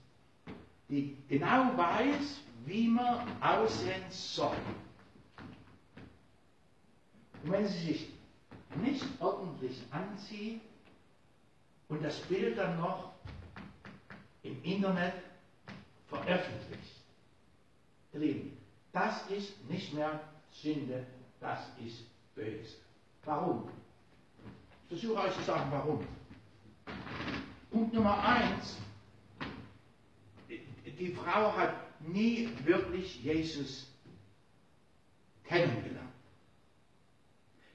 die genau weiß, wie man aussehen soll. Und wenn sie sich nicht ordentlich anzieht und das Bild dann noch im Internet veröffentlicht. Ihr Lieben, das ist nicht mehr Sünde, das ist böse. Warum? Ich versuche euch zu sagen, warum. Punkt Nummer eins. Die Frau hat nie wirklich Jesus kennengelernt.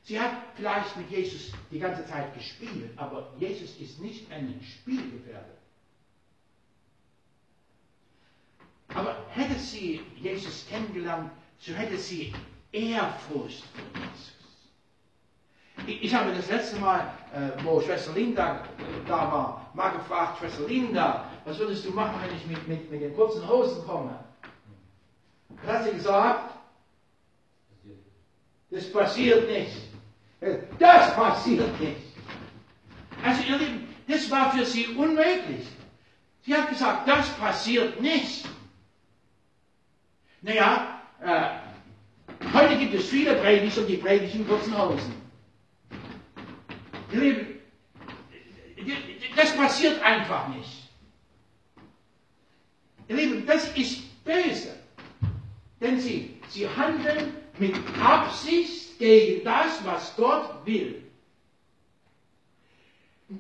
Sie hat vielleicht mit Jesus die ganze Zeit gespielt, aber Jesus ist nicht ein Spielgefährte. Aber hätte sie Jesus kennengelernt, so hätte sie Ehrfurcht vor Jesus. Ich, ich habe das letzte Mal, äh, wo Schwester Linda äh, da war, mal gefragt, Schwester Linda, was würdest du machen, wenn ich mit, mit, mit den kurzen Hosen komme? Da hat sie gesagt, das passiert nicht. Das passiert nicht. Also ihr Lieben, das war für sie unmöglich. Sie hat gesagt, das passiert nicht. Naja, äh, heute gibt es viele Prediger, die predigen kurzen Hosen. Lieben, das passiert einfach nicht. Ihr Lieben, das ist böse. Denn sie, sie handeln mit Absicht gegen das, was Gott will.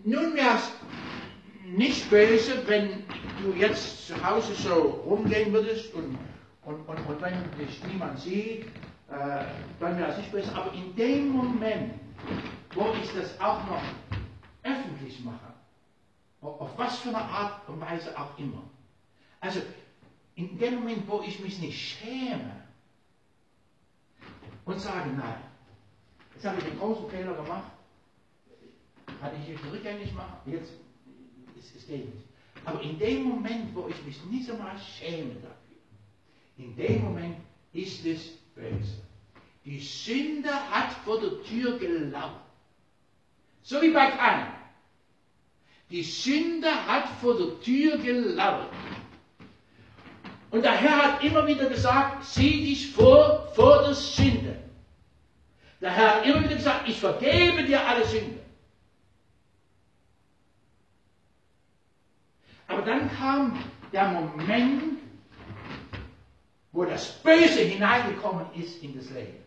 Nun wäre es nicht böse, wenn du jetzt zu Hause so rumgehen würdest und und, und, und wenn dich niemand sieht, äh, dann wäre es nicht besser. Aber in dem Moment, wo ich das auch noch öffentlich mache, auf was für eine Art und Weise auch immer, also in dem Moment, wo ich mich nicht schäme und sage, nein, jetzt habe ich den großen Fehler gemacht, hatte ich ihn rückgängig machen, jetzt ist es geht nicht. Aber in dem Moment, wo ich mich nicht einmal schäme dafür, in dem Moment ist es böse. Die Sünde hat vor der Tür gelauert. So wie bei Kain. Die Sünde hat vor der Tür gelauert. Und der Herr hat immer wieder gesagt, sieh dich vor, vor der Sünde. Der Herr hat immer wieder gesagt, ich vergebe dir alle Sünde. Aber dann kam der Moment, wo das Böse hineingekommen ist in das Leben.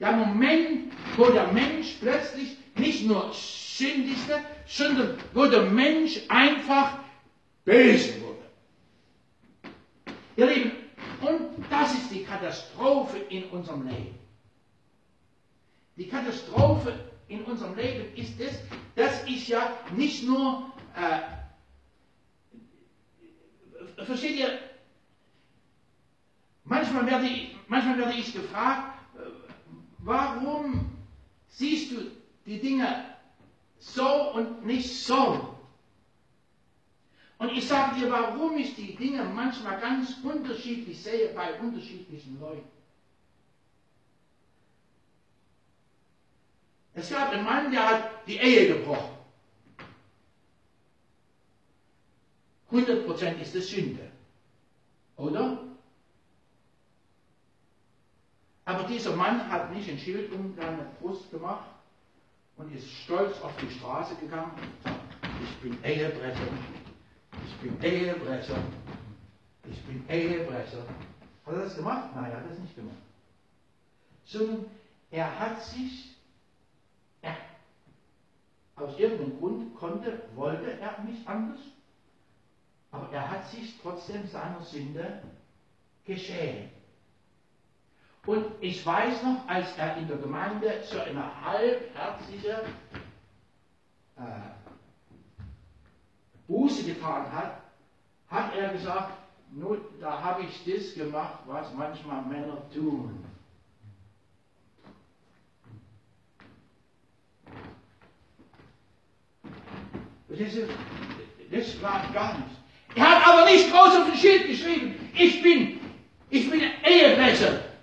Der Moment, wo der Mensch plötzlich nicht nur sündigte, sondern wo der Mensch einfach böse wurde. Ihr Lieben, und das ist die Katastrophe in unserem Leben. Die Katastrophe in unserem Leben ist es, dass ich ja nicht nur, äh, versteht ihr, Manchmal werde ich, manchmal werde ich gefragt, äh, warum siehst du die Dinge so und nicht so? Und ich sage dir, warum ich die Dinge manchmal ganz unterschiedlich sehe bei unterschiedlichen Leuten. Es gab einen Mann, der hat die Ehe gebrochen. 100% ist es Sünde. Oder? Aber dieser Mann hat nicht ein Schild um seine Brust gemacht und ist stolz auf die Straße gegangen und sagt, ich bin Ehebrecher, ich bin Ehebrecher, ich bin Ehebrecher. Hat er das gemacht? Nein, er hat das nicht gemacht. Sondern er hat sich, er, aus irgendeinem Grund konnte, wollte er nicht anders, aber er hat sich trotzdem seiner Sünde geschämt. Und ich weiß noch, als er in der Gemeinde so eine halbherzige äh, Buße getan hat, hat er gesagt, nur da habe ich das gemacht, was manchmal Männer tun. Das, ist, das war gar nichts. Er hat aber nicht groß auf den Schild geschrieben, ich bin, ich bin Ehebrecher.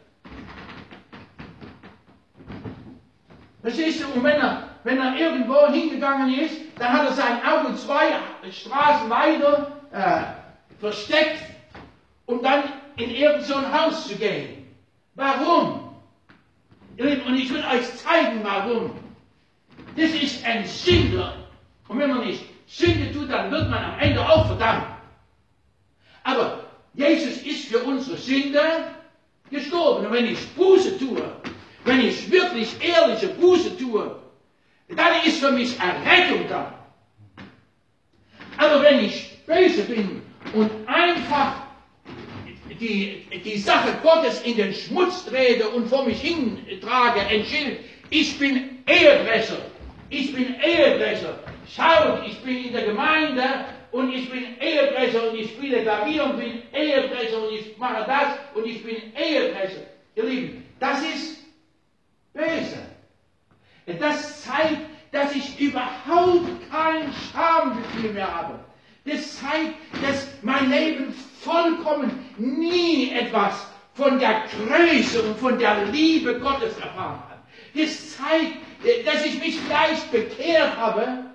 Verstehst du? Und wenn er, wenn er irgendwo hingegangen ist, dann hat er sein Auto zwei Straßen weiter äh, versteckt, um dann in irgendein so Haus zu gehen. Warum? Und ich will euch zeigen, warum. Das ist ein Sünder. Und wenn man nicht Sünde tut, dann wird man am Ende auch verdammt. Aber Jesus ist für unsere Sünde gestorben. Und wenn ich Buße tue, wenn ich wirklich ehrliche Buße tue, dann ist für mich Errettung da. Aber wenn ich böse bin und einfach die, die Sache Gottes in den Schmutz trete und vor mich hintrage, ein Schild, ich bin Ehebrecher, ich bin Ehebrecher. Schaut, ich bin in der Gemeinde und ich bin Ehebrecher und ich spiele Klavier und bin Ehebrecher und ich mache das und ich bin Ehebrecher. Ihr Lieben, das ist böse. Das zeigt, dass ich überhaupt kein Schamgefühl mehr habe. Das zeigt, dass mein Leben vollkommen nie etwas von der Größe und von der Liebe Gottes erfahren hat. Das zeigt, dass ich mich vielleicht bekehrt habe,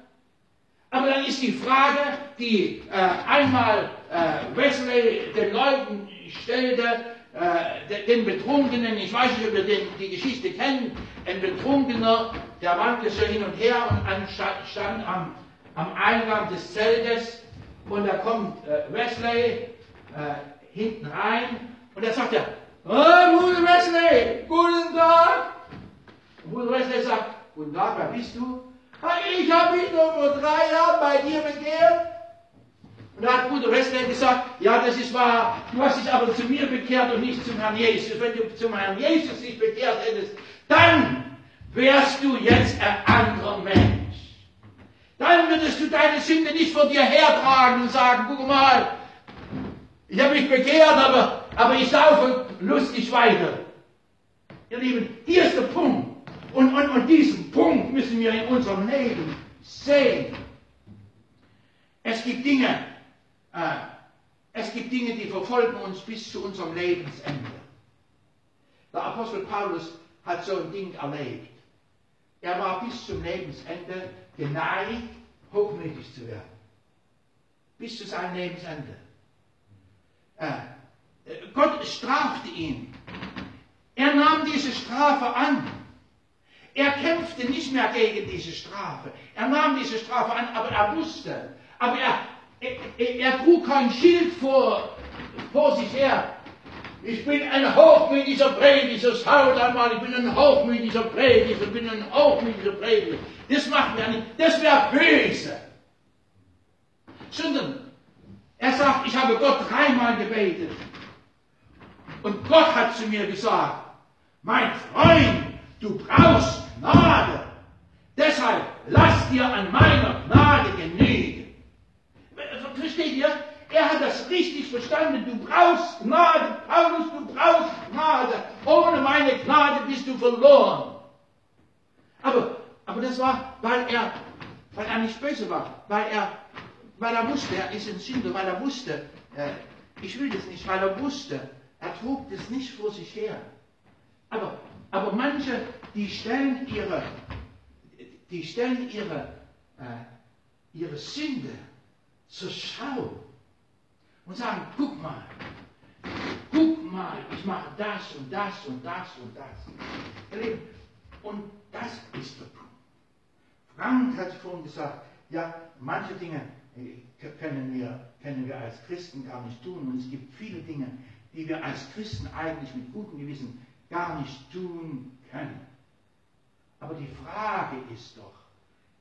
aber dann ist die Frage, die äh, einmal äh, Wesley den Leuten stellte, äh, den Betrunkenen, ich weiß nicht, ob ihr den, die Geschichte kennt, ein Betrunkener, der wandte so hin und her und stand am, am Eingang des Zeltes und da kommt äh, Wesley äh, hinten rein und er sagt oh, Bruder Wesley, guten Tag. Und Bruder Wesley sagt, guten Tag, wer bist du? Ich habe mich nur vor drei Jahren bei dir bekehrt. Und da hat Bruder Wesley gesagt, ja, das ist wahr, du hast dich aber zu mir bekehrt und nicht zum Herrn Jesus. Wenn du zum Herrn Jesus dich bekehrt hättest, dann wärst du jetzt ein anderer Mensch. Dann würdest du deine Sünde nicht vor dir hertragen und sagen, guck mal, ich habe mich bekehrt, aber, aber ich laufe lustig weiter. Ihr Lieben, hier ist der Punkt. Und, und, und diesen Punkt müssen wir in unserem Leben sehen. Es gibt Dinge, es gibt Dinge, die verfolgen uns bis zu unserem Lebensende. Der Apostel Paulus hat so ein Ding erlebt. Er war bis zum Lebensende geneigt, hochmütig zu werden. Bis zu seinem Lebensende. Äh, Gott strafte ihn. Er nahm diese Strafe an. Er kämpfte nicht mehr gegen diese Strafe. Er nahm diese Strafe an, aber er wusste, aber er, er, trug kein Schild vor, vor sich her. Ich bin ein hochmütiger Prediger, schaut einmal, ich bin ein hochmütiger Prediger, ich bin ein hochmütiger Prediger. Das macht mir nicht, das wäre böse. Sondern er sagt, ich habe Gott dreimal gebetet. Und Gott hat zu mir gesagt, mein Freund, du brauchst Gnade. Deshalb lass dir an meiner Gnade genügen. Versteht ihr? Er hat das richtig verstanden. Du brauchst Gnade, Paulus, du brauchst Gnade. Ohne meine Gnade bist du verloren. Aber, aber das war, weil er, weil er nicht böse war, weil er, weil er wusste, er ist ein Sünder, weil er wusste, äh, ich will das nicht, weil er wusste, er trug das nicht vor sich her. Aber, aber manche, die stellen ihre, die stellen ihre, äh, ihre Sünde zur Schau und sagen, guck mal, mal, ich mache das und das und das und das. Und das ist der Punkt. Frank hat vorhin gesagt, ja, manche Dinge äh, können wir, können wir als Christen gar nicht tun. Und es gibt viele Dinge, die wir als Christen eigentlich mit gutem Gewissen gar nicht tun können. Aber die Frage ist doch,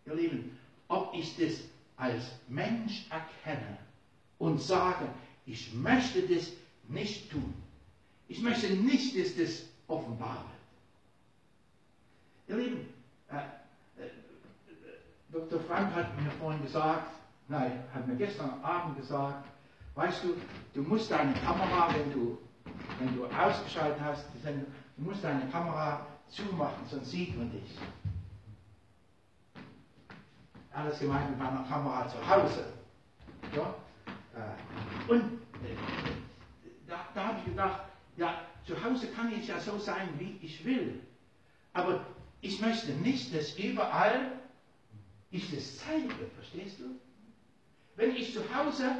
ihr Lieben, ob ich das als Mensch erkenne und sage, ich möchte das nicht tun. Ich möchte nicht, dass das offenbar wird. Ihr Lieben, äh, äh, Dr. Frank hat mir vorhin gesagt, nein, hat mir gestern Abend gesagt, weißt du, du musst deine Kamera, wenn du, wenn du ausgeschaltet hast, du musst deine Kamera zumachen, sonst sieht man dich. Alles gemeint mit meiner Kamera zu Hause. Ja? Äh, und äh, da, da habe ich gedacht, ja, zu Hause kann ich ja so sein, wie ich will. Aber ich möchte nicht, dass überall ich das zeige, verstehst du? Wenn ich zu Hause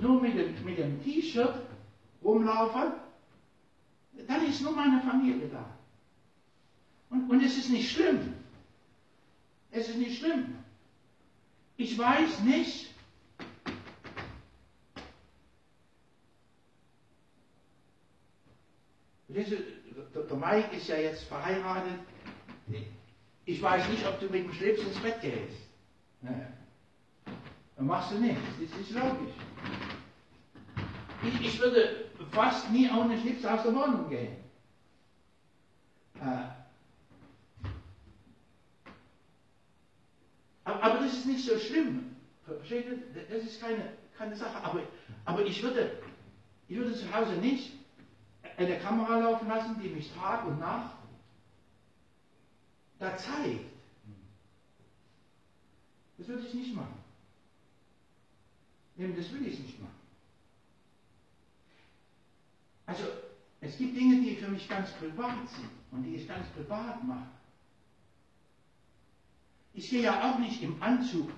nur mit dem, mit dem T-Shirt rumlaufe, dann ist nur meine Familie da. Und, und es ist nicht schlimm. Es ist nicht schlimm. Ich weiß nicht, der Mike ist ja jetzt verheiratet. Ich weiß nicht, ob du mit dem Schlips ins Bett gehst. Dann machst du nicht. Das ist logisch. Ich, ich würde fast nie ohne Schlips aus der Wohnung gehen. Äh, aber, das ist nicht so schlimm. Versteht ihr? Das ist keine, keine Sache. Aber, aber ich, würde, ich würde zu Hause nicht eine Kamera laufen lassen, die mich Tag und Nacht da zeigt. Das würde ich nicht machen. Eben, das will ich nicht machen. Also, es gibt Dinge, die für mich ganz privat sind und die ich ganz privat mache. Ich gehe ja auch nicht im Anzug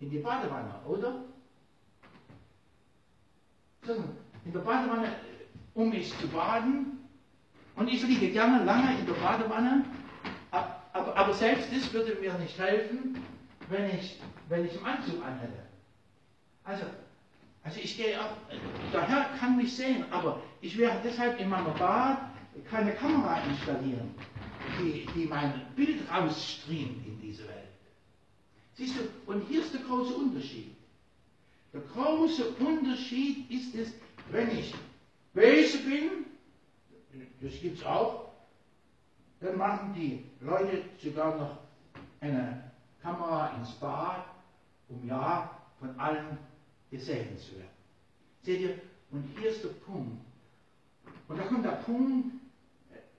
in die Badewanne, oder? Sondern in der Badewanne, um mich zu baden. Und ich liege gerne lange in der Badewanne. Aber, aber selbst das würde mir nicht helfen, wenn ich, wenn ich im Anzug anhätte. Also, also ich gehe auch, der Herr kann mich sehen, aber ich werde deshalb in meiner Bad keine Kamera installieren, die, die mein Bild rausstreamt in diese Welt. Siehst du, und hier ist der große Unterschied. Der große Unterschied ist es, wenn ich böse bin, das gibt es auch, dann machen die Leute sogar noch eine Kamera ins Bad, um ja von allen gesehen zu werden. Seht ihr, und hier ist der Punkt. Und da kommt der Punkt,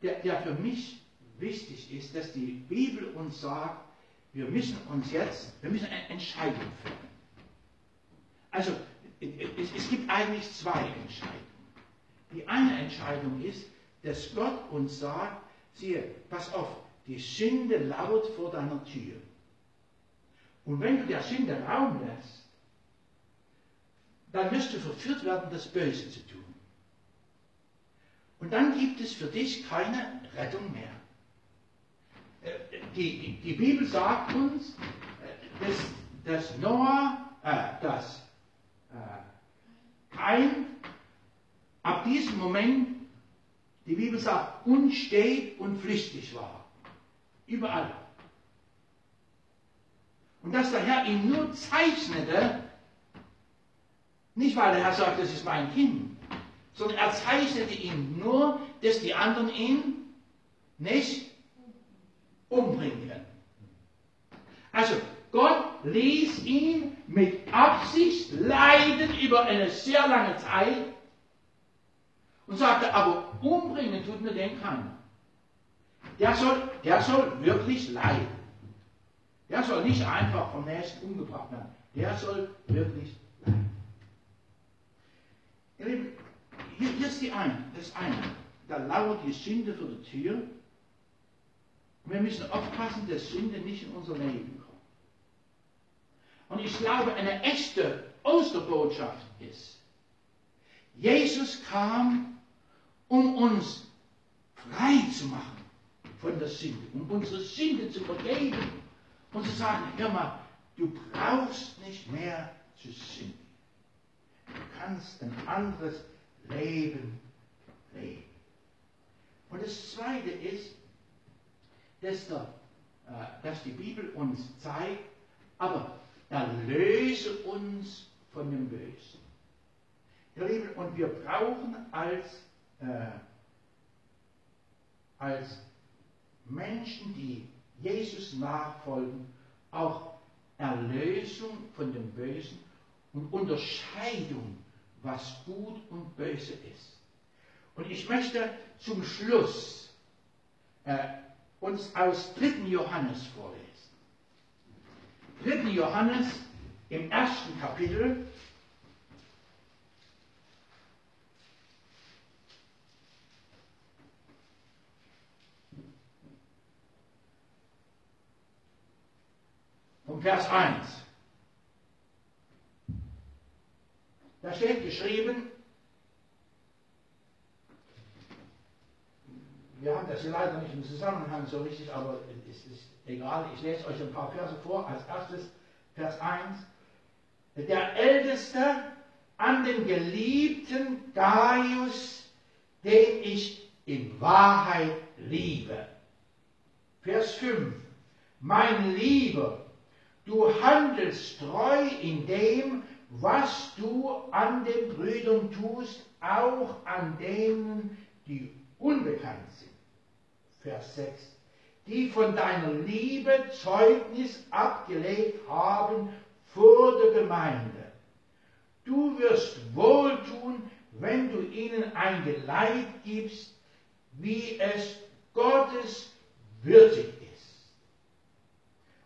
der, der für mich wichtig ist, dass die Bibel uns sagt, wir müssen uns jetzt, wir müssen eine Entscheidung finden. Also, es, es gibt eigentlich zwei Entscheidungen. Die eine Entscheidung ist, dass Gott uns sagt, siehe, pass auf, die Sünde lauert vor deiner Tür. Und wenn du der Sünde Raum lässt, dann wirst du verführt werden, das Böse zu tun. Und dann gibt es für dich keine Rettung mehr. Äh, die, die, Bibel sagt uns, äh, dass, dass Noah, äh, dass äh, Kain ab diesem Moment, die Bibel sagt, unstet und flüchtig war. Überall. Und dass der Herr ihn nur zeichnete, nicht weil der Herr sagt, das ist mein Kind, sondern er zeichnete ihn nur, dass die anderen ihn nicht umbringen können. Also Gott ließ ihn mit Absicht leiden über eine sehr lange Zeit und sagte, aber umbringen tut mir den keiner. Der soll, der soll wirklich leiden. Der soll nicht einfach vom Nächsten umgebracht werden. Der soll wirklich leiden. Ihr Lieben, hier, ist die eine, das eine. Da lauert die Sünde vor der Tür. Wir müssen aufpassen, dass Sünde nicht in unser Leben kommt. Und ich glaube, eine echte Osterbotschaft ist, Jesus kam, um uns frei zu machen von der Sünde, um unsere Sünde zu vergeben und zu sagen, hör mal, du brauchst nicht mehr zu sündigen. Du kannst ein anderes Leben leben. Und das Zweite ist, dass, der, äh, dass die Bibel uns zeigt, aber erlöse uns von dem Bösen. Ihr Lieben, und wir brauchen als, äh, als Menschen, die Jesus nachfolgen, auch Erlösung von dem Bösen und Unterscheidung, was gut und böse ist. Und ich möchte zum Schluss äh, uns aus 3. Johannes vorlesen. 3. Johannes im ersten Kapitel. Vom Vers 1. Da steht geschrieben, wir haben das hier leider nicht im Zusammenhang so richtig, aber es ist egal. Ich lese euch ein paar Verse vor. Als erstes Vers 1. Der Älteste an den geliebten Gaius, den ich in Wahrheit liebe. Vers 5. Mein Lieber, du handelst treu in dem, was du an den Brüdern tust, auch an denen, die unbekannt sind. Vers 6. Die von deiner Liebe Zeugnis abgelegt haben vor der Gemeinde. Du wirst wohltun, wenn du ihnen ein Geleit gibst, wie es Gottes würdig ist.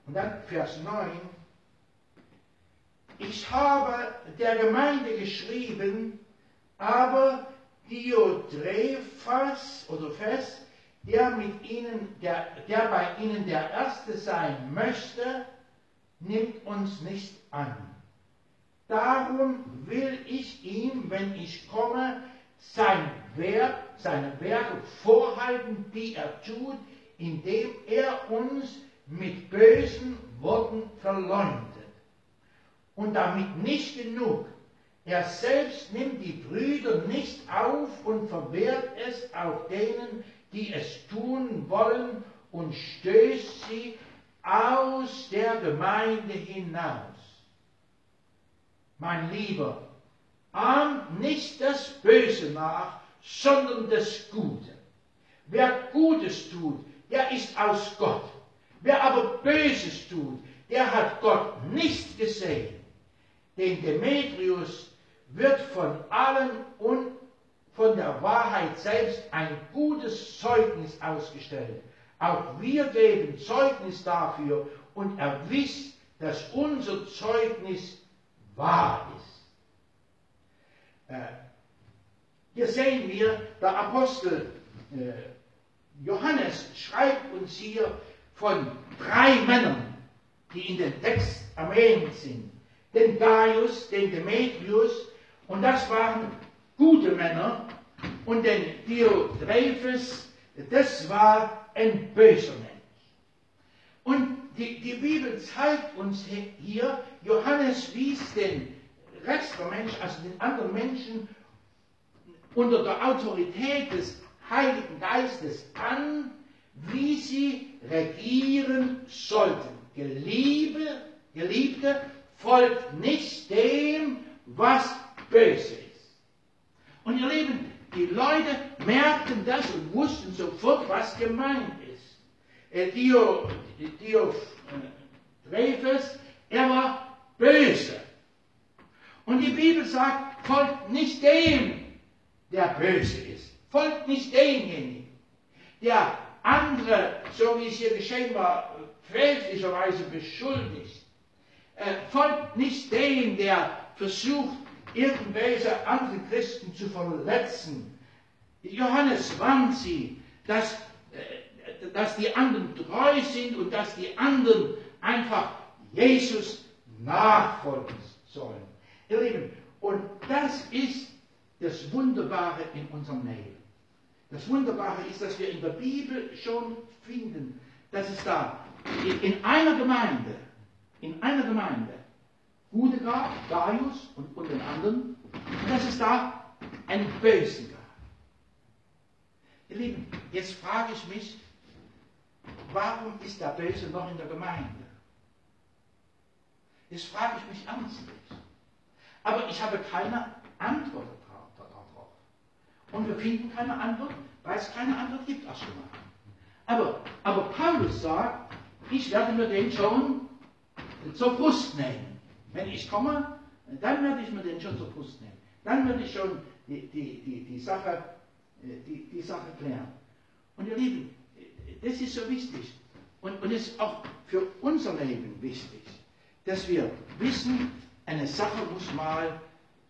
Und dann Vers 9. Ich habe der Gemeinde geschrieben, aber Diotrephes oder Fest, der mit ihnen, der, der bei ihnen der Erste sein möchte, nimmt uns nicht an. Darum will ich ihm, wenn ich komme, sein Werk, seine Werke vorhalten, die er tut, indem er uns mit bösen Worten verleumdet. Und damit nicht genug. Er selbst nimmt die Brüder nicht auf und verwehrt es auch denen, die es tun wollen, und stößt sie aus der Gemeinde hinaus. Mein Lieber, ahmt nicht das Böse nach, sondern das Gute. Wer Gutes tut, der ist aus Gott. Wer aber Böses tut, der hat Gott nicht gesehen. Den Demetrius wird von allen und von der Wahrheit selbst ein gutes Zeugnis ausgestellt. Auch wir geben Zeugnis dafür und er wisst, dass unser Zeugnis wahr ist. Äh, hier sehen wir, der Apostel äh, Johannes schreibt uns hier von drei Männern, die in den Text erwähnt sind. Den Gaius, den Demetrius, und das waren gute Männer, und den Diotrephes, das war ein böser Mensch. Und die, die Bibel zeigt uns hier, Johannes wies den Rest der Menschen, also den anderen Menschen, unter der Autorität des Heiligen Geistes an, wie sie regieren sollten. Geliebe, Geliebte, folgt nicht dem, was böse ist. Und ihr Lieben, die Leute merkten das und wussten sofort, was gemeint ist. Äh, Dio, Dio äh, er war böse. Und die Bibel sagt, folgt nicht dem, der böse ist. Folgt nicht demjenigen, der andere, so wie es hier geschehen war, fälschlicherweise beschuldigt. Äh, folgt nicht dem, der versucht, irgendwelche andere Christen zu verletzen. Johannes warnt sie, dass, äh, dass die anderen treu sind und dass die anderen einfach Jesus nachfolgen sollen. Ihr Lieben, und das ist das Wunderbare in unserem Leben. Das Wunderbare ist, dass wir in der Bibel schon finden, dass es da in einer Gemeinde, in einer Gemeinde, Gute gab, Gaius und, und den anderen, und dass es da einen Bösen gab. Ihr Lieben, jetzt frage ich mich, warum ist der Böse noch in der Gemeinde? Jetzt frage ich mich ernstlich. Aber ich habe keine Antwort darauf. Und wir finden keine Antwort, weil es keine Antwort gibt erstmal. Aber, aber Paulus sagt, ich werde mir den schon zur Brust nehmen. Wenn ich komme, dann werde ich mir den schon zur Brust nehmen. Dann werde ich schon die, die, die, die, Sache, die, die Sache klären. Und ihr Lieben, das ist so wichtig. Und, und ist auch für unser Leben wichtig, dass wir wissen, eine Sache muss mal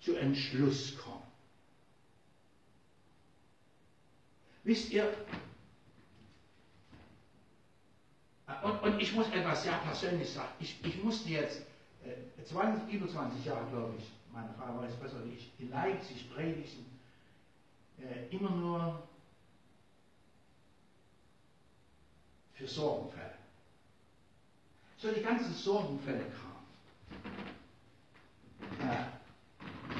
zu Entschluss kommen. Wisst ihr, und, und ich muss etwas sehr persönlich sagen. Ich, ich musste jetzt äh, 20, über 20 Jahre, glaube ich, meine Frau weiß besser wie ich, in Leipzig predigen, äh, immer nur für Sorgenfälle. So die ganzen Sorgenfälle kamen. Äh,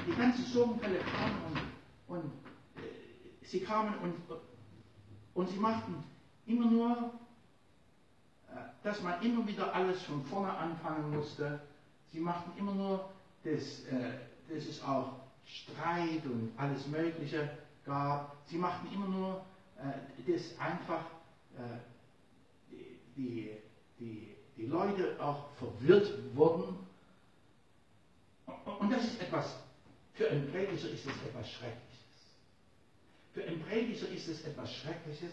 die ganzen Sorgenfälle kamen und, und äh, sie kamen und, und sie machten immer nur dass man immer wieder alles von vorne anfangen musste. Sie machten immer nur, dass, äh, dass es auch Streit und alles Mögliche gab. Sie machten immer nur, äh, dass einfach äh, die, die, die Leute auch verwirrt wurden. Und das ist etwas, für einen Prediger ist es etwas Schreckliches. Für einen Prediger ist es etwas Schreckliches,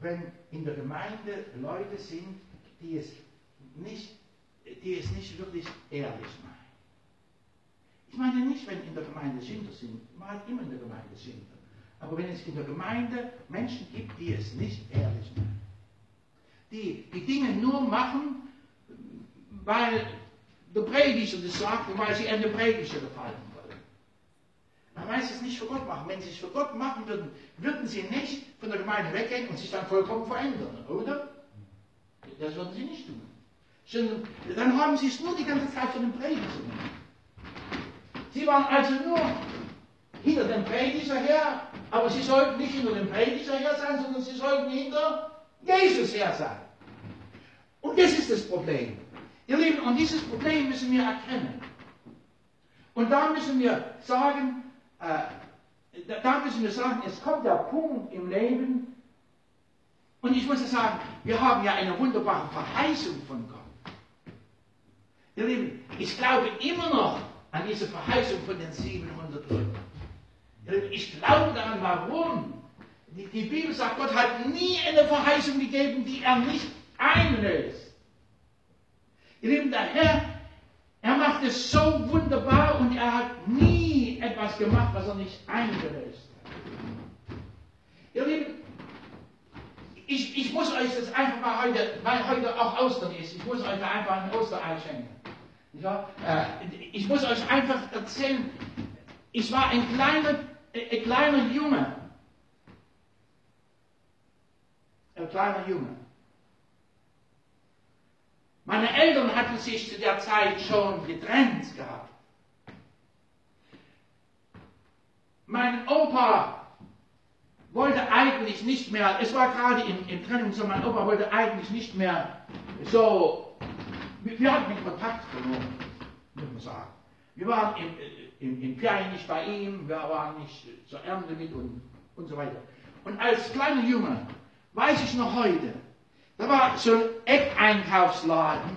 wenn in der Gemeinde Leute sind, die es nicht, die es nicht wirklich ehrlich meinen. Ich meine nicht, wenn in der Gemeinde Sünder sind, man hat immer in der Gemeinde Sünder. Aber wenn es in der Gemeinde Menschen gibt, die es nicht ehrlich meinen, die die Dinge nur machen, weil der Prediger das sagt und weil sie den Prediger gefallen wollen. Man weiß es nicht für Gott machen. Wenn sie es für Gott machen würden, würden sie nicht von der Gemeinde weggehen und sich dann vollkommen verändern, oder? Das würden sie nicht tun. Sondern dann haben sie es nur die ganze Zeit für den Prediger gemacht. Sie waren also nur hinter dem Prediger her, aber sie sollten nicht hinter dem Prediger her sein, sondern sie sollten hinter Jesus her sein. Und das ist das Problem. Ihr Lieben, und dieses Problem müssen wir erkennen. Und da müssen wir sagen, äh, da müssen wir sagen, es kommt der Punkt im Leben, und ich muss sagen, wir haben ja eine wunderbare Verheißung von Gott. Ihr Lieben, ich glaube immer noch an diese Verheißung von den 700 Leuten. Ich glaube daran, warum? Die, die, Bibel sagt, Gott hat nie eine Verheißung gegeben, die er nicht einlöst. Ihr Lieben, der Herr, er macht es so wunderbar und er hat nie etwas gemacht, was er nicht eingelöst hat. Ihr Lieben, ich, ich muss euch das einfach mal heute, weil heute auch Ostern ist, ich muss euch einfach ein Osterei schenken. Ja, äh, ich muss euch einfach erzählen, ich war ein kleiner, äh, ein kleiner Junge. Ein kleiner Junge. Meine Eltern hatten sich zu der Zeit schon getrennt gehabt. Mein Opa wollte eigentlich nicht mehr, es war gerade im, im Trennung so, mein Opa wollte eigentlich nicht mehr so, wir, hatten den Kontakt verloren, muss man sagen. Wir waren im, im, im Ferien nicht bei ihm, wir waren nicht zur Ernte mit und, und so weiter. Und als kleiner Junge, weiß ich noch heute, da war so ein Eckeinkaufsladen,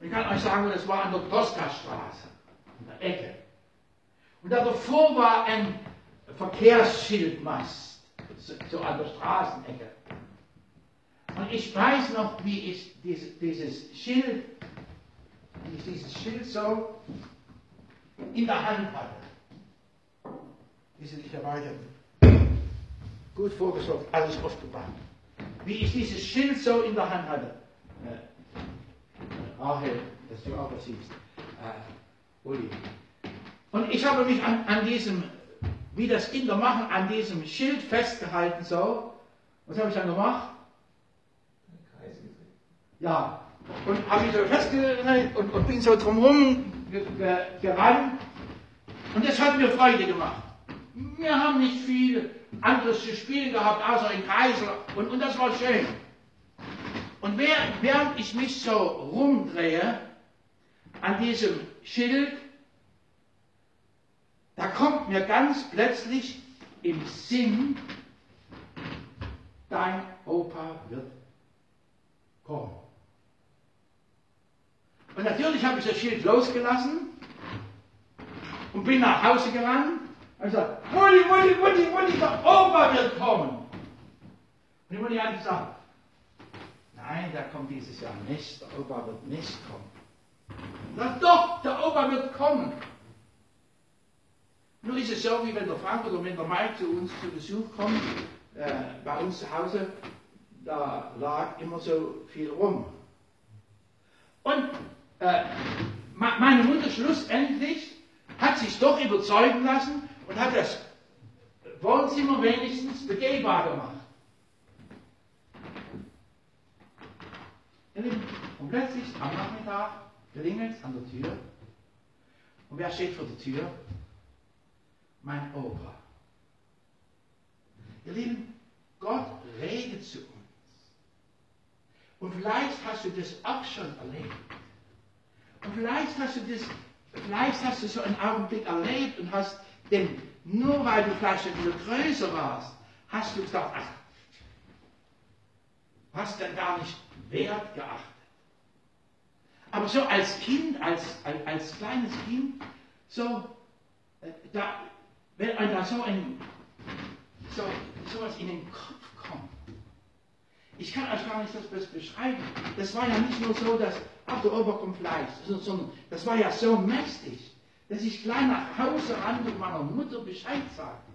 ich kann euch sagen, das war an der Tosca-Straße, an der Ecke. Und da davor war ein Verkehrsschildmast so an der Straßenecke. Und ich weiß noch, wie ich dieses, dieses Schild, wie ich dieses Schild so in der Hand hatte. Wesentlicherweise gut vorgesorgt, alles aufgebracht. Wie ich dieses Schild so in der Hand hatte. Äh, Rahel, dass du auch was siehst. Äh, Uli. Und ich habe mich an, an diesem wie das Kinder machen, an diesem Schild festgehalten so. Was habe ich dann gemacht? Ja, und habe ich so festgehalten und, und bin so drumherum gerannt. Und das hat mir Freude gemacht. Wir haben nicht viel anderes zu spielen gehabt, außer in Kreisel. Und, und das war schön. Und während ich mich so rumdrehe an diesem Schild, da kommt mir ganz plötzlich im Sinn, dein Opa wird kommen. Und natürlich habe ich das Schild losgelassen und bin nach Hause gerannt und gesagt, Mutti, Mutti, Mutti, Mutti, der Opa wird kommen. Und die Mutti hat gesagt, nein, der kommt dieses Jahr nicht, der Opa wird nicht kommen. Na doch, der Opa wird kommen. Nur ist es so, wie wenn der Frank oder wenn der Mike zu uns zu Besuch kommt, äh, bei uns zu Hause, da lag immer so viel rum. Und äh, meine Mutter schlussendlich hat sich doch überzeugen lassen und hat das Wohnzimmer wenigstens begehbar gemacht. Und plötzlich am Nachmittag klingelt es an der Tür. Und wer steht vor der Tür? Mein Opa. Ihr Lieben, Gott redet zu uns. Und vielleicht hast du das auch schon erlebt. Und vielleicht hast du das, vielleicht hast du so einen Augenblick erlebt und hast den, nur weil du vielleicht ein bisschen größer warst, hast du gesagt, ach, hast dann gar nicht Wert geachtet. Aber so als Kind, als, als, als kleines Kind, so, äh, da, wenn einem da so ein, so, sowas in den Kopf ich kann euch gar nicht das beschreiben. Das war ja nicht nur so, dass, ach, der Fleisch, sondern das war ja so mächtig, dass ich gleich nach Hause rannte und meiner Mutter Bescheid sagte.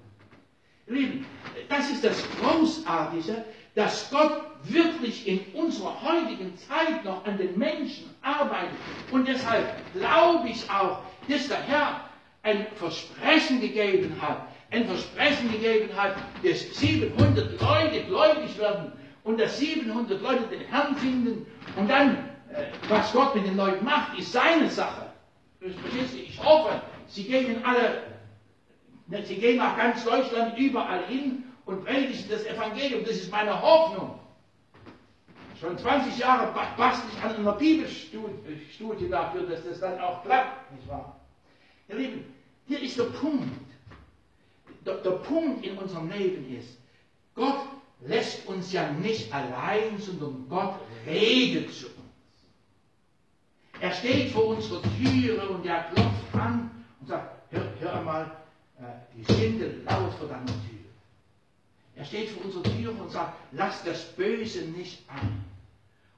Lieben, das ist das Großartige, dass Gott wirklich in unserer heutigen Zeit noch an den Menschen arbeitet. Und deshalb glaube ich auch, dass der Herr ein Versprechen gegeben hat, ein Versprechen gegeben hat, dass 700 Leute gläubig werden und dass 700 Leute den Herrn finden und dann, äh, was Gott mit den Leuten macht, ist seine Sache. Ich hoffe, sie gehen alle, ne, sie gehen nach ganz Deutschland überall hin und predigen das Evangelium. Das ist meine Hoffnung. Schon 20 Jahre bastel ich an einer Bibelstudie dafür, dass das dann auch klappt, nicht wahr? Ihr Lieben, hier ist der Punkt. Der, der Punkt in unserem Leben ist, Gott lässt uns ja nicht allein, sondern Gott redet zu uns. Er steht vor unserer Türe und er klopft an und sagt, hör, hör mal, äh, die Sünde laut vor deiner Tür. Er steht vor unserer Tür und sagt, lass das Böse nicht ein.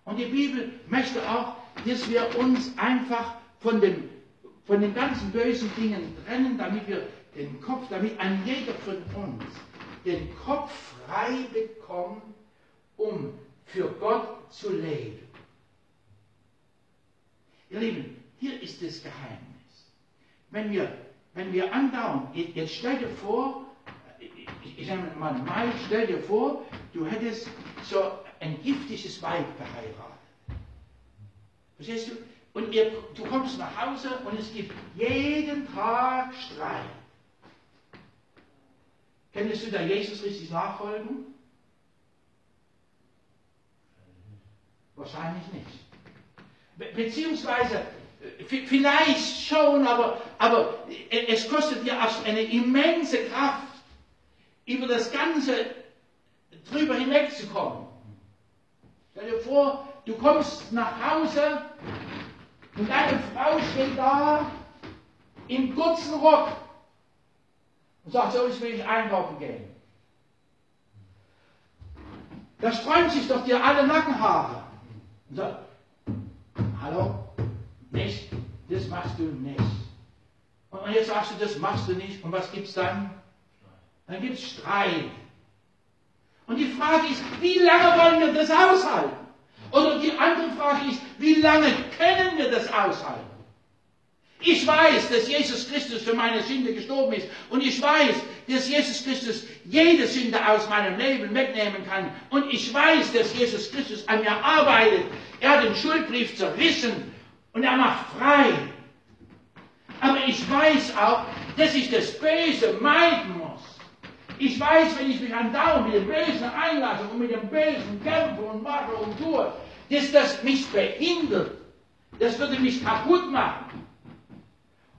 Und die Bibel möchte auch, dass wir uns einfach von, dem, von den ganzen bösen Dingen trennen, damit wir den Kopf, damit ein jeder von uns den Kopf frei bekommt, um für Gott zu leben. Ihr Lieben, hier ist das Geheimnis. Wenn wir, wenn wir andauern, jetzt stell dir vor, ich sage mal, Mai, stell dir vor, du hättest so ein giftiges Weib geheiratet. Verstehst du? Und ihr, du kommst nach Hause und es gibt jeden Tag Streit. Könntest du da Jesus richtig nachfolgen? Wahrscheinlich nicht. beziehungsweise, äh, vielleicht schon, aber, aber es kostet dir eine immense Kraft, über das Ganze drüber hinwegzukommen. Stell dir vor, du kommst nach Hause und deine Frau steht da im kurzen Rock und sagt, so ich will ich einkaufen gehen. Da sträuben sich doch dir alle Nackenhaare. Und sagt, hallo, nicht, das machst du nicht. Und jetzt sagst du, das machst du nicht. Und was gibt's dann? Dann gibt's Streit. Und die Frage ist, wie lange wollen wir das aushalten? Oder die andere Frage ist, wie lange können wir das aushalten? Ich weiß, dass Jesus Christus für meine Sünde gestorben ist. Und ich weiß, dass Jesus Christus jede Sünde aus meinem Leben wegnehmen kann. Und ich weiß, dass Jesus Christus an mir arbeitet. Er hat den Schuldbrief zerrissen und er macht frei. Aber ich weiß auch, dass ich das Böse meiden muss. Ich weiß, wenn ich mich andauernd mit dem Bösen einlasse und mit dem Bösen kämpfe und mache und tue, dass das mich behindert. Das würde mich kaputt machen.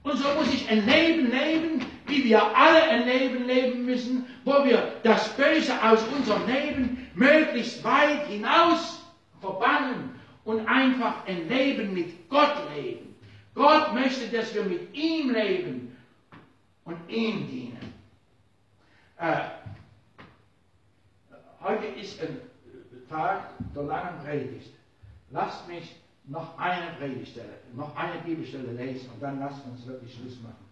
Und so muss ich ein Leben leben, wie wir alle ein Leben leben müssen, wo wir das Böse aus unserem Leben möglichst weit hinaus verbannen und einfach ein Leben mit Gott leben. Gott möchte, dass wir mit ihm leben und ihm dienen. Äh, heute ist ein Tag der langen Predigt. Lasst mich noch eine Predigtstelle, noch eine Bibelstelle lesen und dann lasst uns wirklich Schluss machen.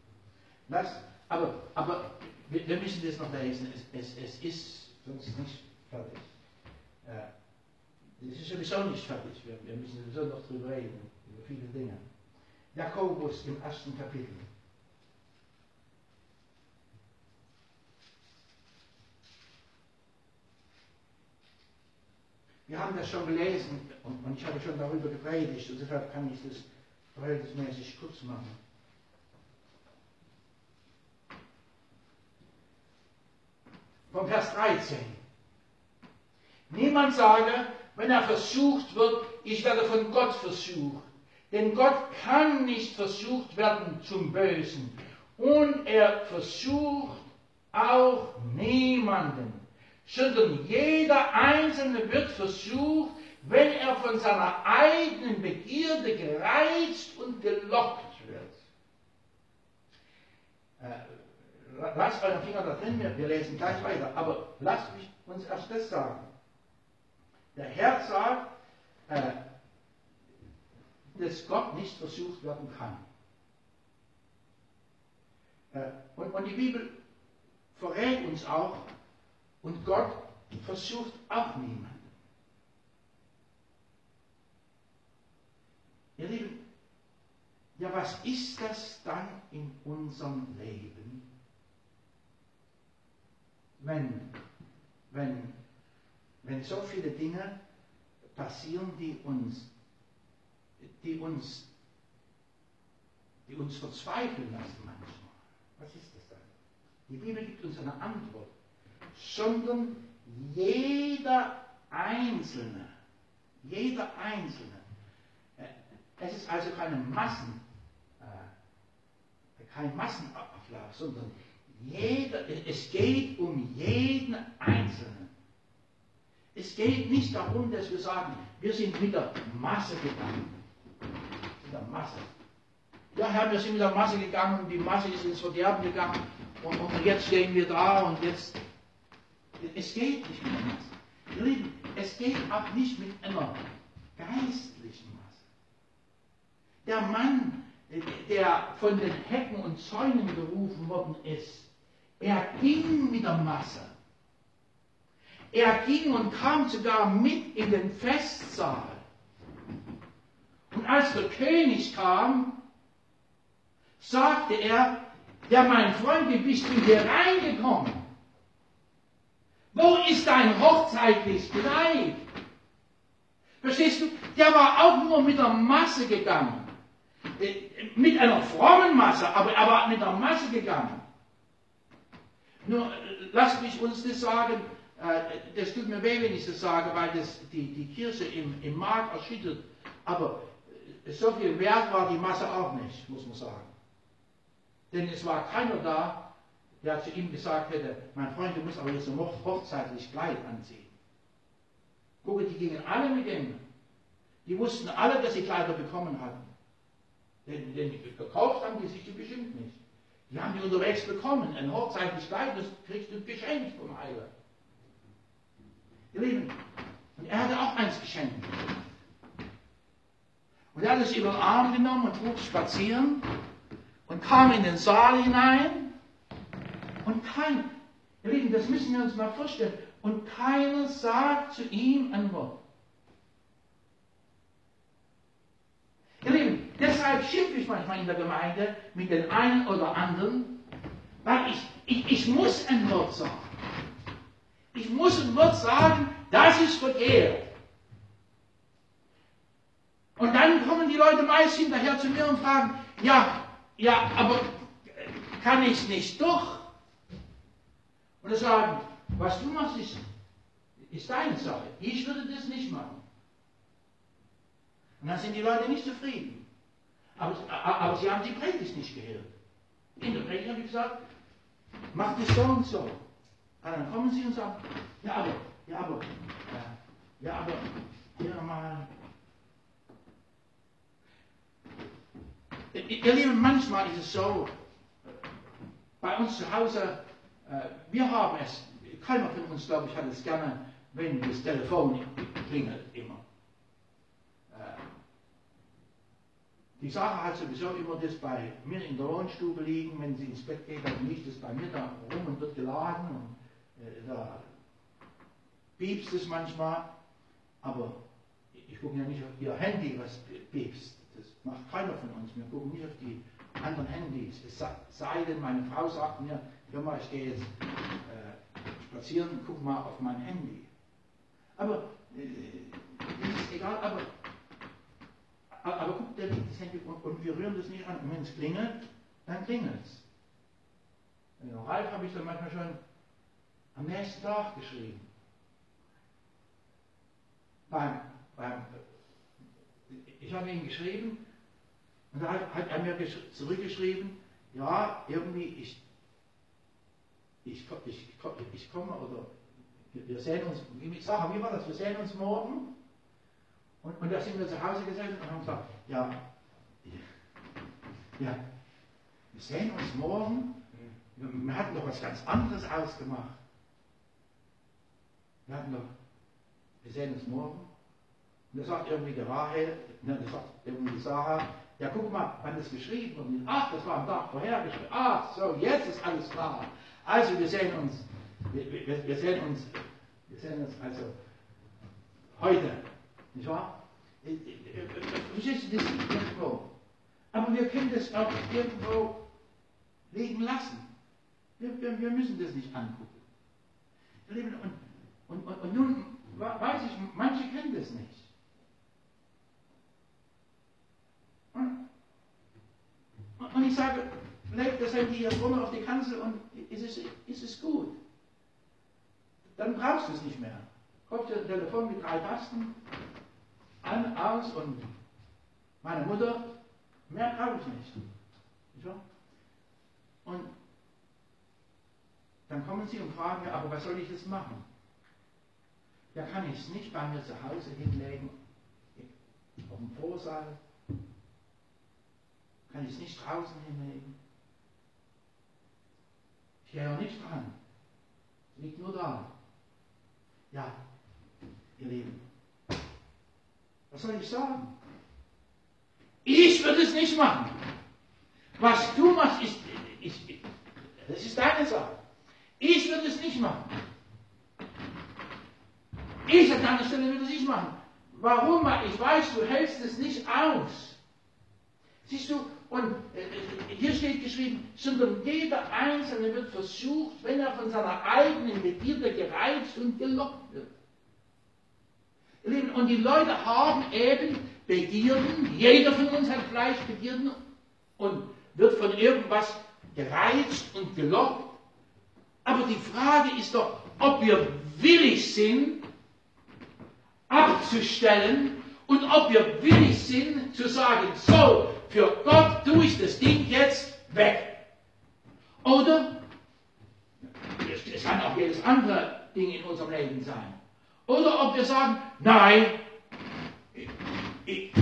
Lass, aber aber wir, wir, müssen das noch lesen. Es, es, es ist sonst nicht fertig. Äh, es ist sowieso nicht fertig. Wir, wir müssen sowieso noch drüber reden, über viele Dinge. Jakobus im ersten Kapitel. Wir haben das schon gelesen und, und ich habe schon darüber gepredigt, und deshalb kann ich das verhältnismäßig kurz machen. Vom Vers 13. Niemand sage, wenn er versucht wird, ich werde von Gott versucht. Denn Gott kann nicht versucht werden zum Bösen. Und er versucht auch niemanden sondern jeder Einzelne wird versucht, wenn er von seiner eigenen Begierde gereizt und gelockt wird. Äh, lasst euren Finger da drin, wir, lesen gleich weiter, aber lasst mich uns erst das sagen. Der Herr sagt, äh, dass Gott nicht versucht werden kann. Äh, und, und die Bibel verrät uns auch, und Gott versucht auch niemanden. Ihr Lieben, ja, was ist das dann in unserem Leben, wenn, wenn, wenn so viele Dinge passieren, die uns, die uns, die uns verzweifeln lassen manchmal? Was ist das dann? Die Bibel gibt uns eine Antwort sondern jeder Einzelne, jeder Einzelne. Äh, es ist also keine Massen, äh, kein Massenablauf, sondern jeder, es geht um jeden Einzelnen. Es geht nicht darum, dass wir sagen, wir sind mit der Masse gegangen. Mit der Masse. Ja, Herr, wir sind mit der Masse gegangen und die Masse ist ins Verderben gegangen und, und jetzt stehen wir da und jetzt es geht nicht mit einer Masse. Ihr Lieben, es geht auch nicht mit einer geistlichen Masse. Der Mann, der von den Hecken und Zäunen gerufen worden ist, er ging mit der Masse. Er ging und kam sogar mit in den Festsaal. Und als der König kam, sagte er, ja mein Freund, wie bist du hier reingekommen? Wo ist dein hochzeitliches Kleid? Verstehst du? Der war auch nur mit der Masse gegangen. Äh, mit einer frommen Masse, aber er war mit der Masse gegangen. Nur, lasst mich uns das sagen, äh, das tut mir weh, wenn ich das sage, weil das die, die Kirche im, im Markt erschüttert. Aber äh, so viel wert war die Masse auch nicht, muss man sagen. Denn es war keiner da, der zu ihm gesagt hätte, mein Freund, du musst aber jetzt ein hochzeitlich Kleid anziehen. Gucke, die gingen alle mit ihm. Die wussten alle, dass sie Kleider bekommen hatten. Denn, denn gekauft haben die sich die bestimmt nicht. Die haben die unterwegs bekommen. Ein hochzeitliches Kleid, das kriegst du geschenkt vom Heiler. Ihr Lieben, und er hatte auch eins geschenkt. Und er hat es über den Arm genommen und trug spazieren und kam in den Saal hinein und kein, ihr Lieben, das müssen wir uns mal vorstellen. Und keiner sagt zu ihm ein Wort. Ihr Lieben, deshalb schimpfe ich manchmal in der Gemeinde mit den einen oder anderen, weil ich ich, ich muss ein Wort sagen. Ich muss ein Wort sagen, das ist verkehrt. Und dann kommen die Leute meist hinterher zu mir und fragen, ja, ja, aber kann ich nicht doch? Und ich sagen, was du machst, ist, ist deine Sache. Ich würde das nicht machen. Und dann sind die Leute nicht zufrieden. Aber, aber sie haben die Predigt nicht gehört. In der Predigt habe ich gesagt, mach das so und so. Und dann kommen sie und sagen, ja aber, ja aber, ja, aber, hier mal. Ihr Lieben, manchmal ist es so, bei uns zu Hause, wir haben es, keiner von uns, glaube ich, hat es gerne, wenn das Telefon klingelt immer. Äh, die Sache hat sowieso immer das bei mir in der Wohnstube liegen, wenn sie ins Bett geht, dann liegt es bei mir da rum und wird geladen und äh, da piepst es manchmal, aber ich gucke ja nicht auf ihr Handy, was piepst. Das macht keiner von uns. Wir gucken nicht auf die anderen Handys. Es sei denn, meine Frau sagt mir, hör mal, ich gehe jetzt äh, spazieren und guck mal auf mein Handy. Aber äh, ist egal, aber, aber, guck, da liegt das Handy und, und, wir rühren das nicht an. Und wenn es klingelt, dann klingelt es. Ralf habe ich dann manchmal schon am nächsten Tag geschrieben. Beim, beim, ich habe ihm geschrieben, und da hat er mir zurückgeschrieben, ja, irgendwie, ich, ich, ich, ich komme oder wir sehen uns, ich sage, wie war das, wir sehen uns morgen. Und, und da sind wir zu Hause gesessen und haben gesagt, ja, ja, wir sehen uns morgen. Wir, hatten doch was ganz anderes ausgemacht. Wir hatten doch, wir sehen uns morgen. Und da sagt irgendwie der Rahel, ne, da sagt irgendwie die Sarah, ja, guck mal, wann das geschrieben wurde. Ach, das war am Tag vorher geschrieben. Ach, so, jetzt ist alles klar. Also, wir sehen uns, wir, wir, sehen uns, wir sehen uns also heute, nicht wahr? Verstehst du das irgendwo? Aber wir können das auch irgendwo liegen lassen. Wir, wir, wir müssen das nicht angucken. Und, und, und, und nun weiß ich, manche kennen das nicht. Und ich sage, leg das Handy hier vorne auf die Kanzel und ist es, ist es gut. Dann brauchst du es nicht mehr. Kommt ein Telefon mit drei Tasten, an, aus und meine Mutter, mehr brauche ich nicht. Und dann kommen sie und fragen, ja, aber was soll ich jetzt machen? Ja, kann ich es nicht bei mir zu Hause hinlegen, auf dem Vorsaal, kann ich es nicht draußen hinlegen. Ich gehe auch nicht dran. Liegt nur da. Ja, ihr Lieben. Was soll ich sagen? Ich würde es nicht machen. Was du machst, ist, ist, das ist deine Sache. Ich würde es nicht machen. Ich an deiner Stelle würde es nicht machen. Warum? Ich weiß, du hältst es nicht aus. Siehst du, und äh, hier steht geschrieben, sondern jeder Einzelne wird versucht, wenn er von seiner eigenen Begierde gereizt und gelockt wird. Und die Leute haben eben Begierden, jeder von uns hat Fleischbegierden und wird von irgendwas gereizt und gelockt. Aber die Frage ist doch, ob wir willig sind, abzustellen und ob wir willig sind zu sagen, so, für Gott tue ich das Ding jetzt weg. Oder, es kann auch jedes andere Ding in unserem Leben sein. Oder ob wir sagen, nein, ich,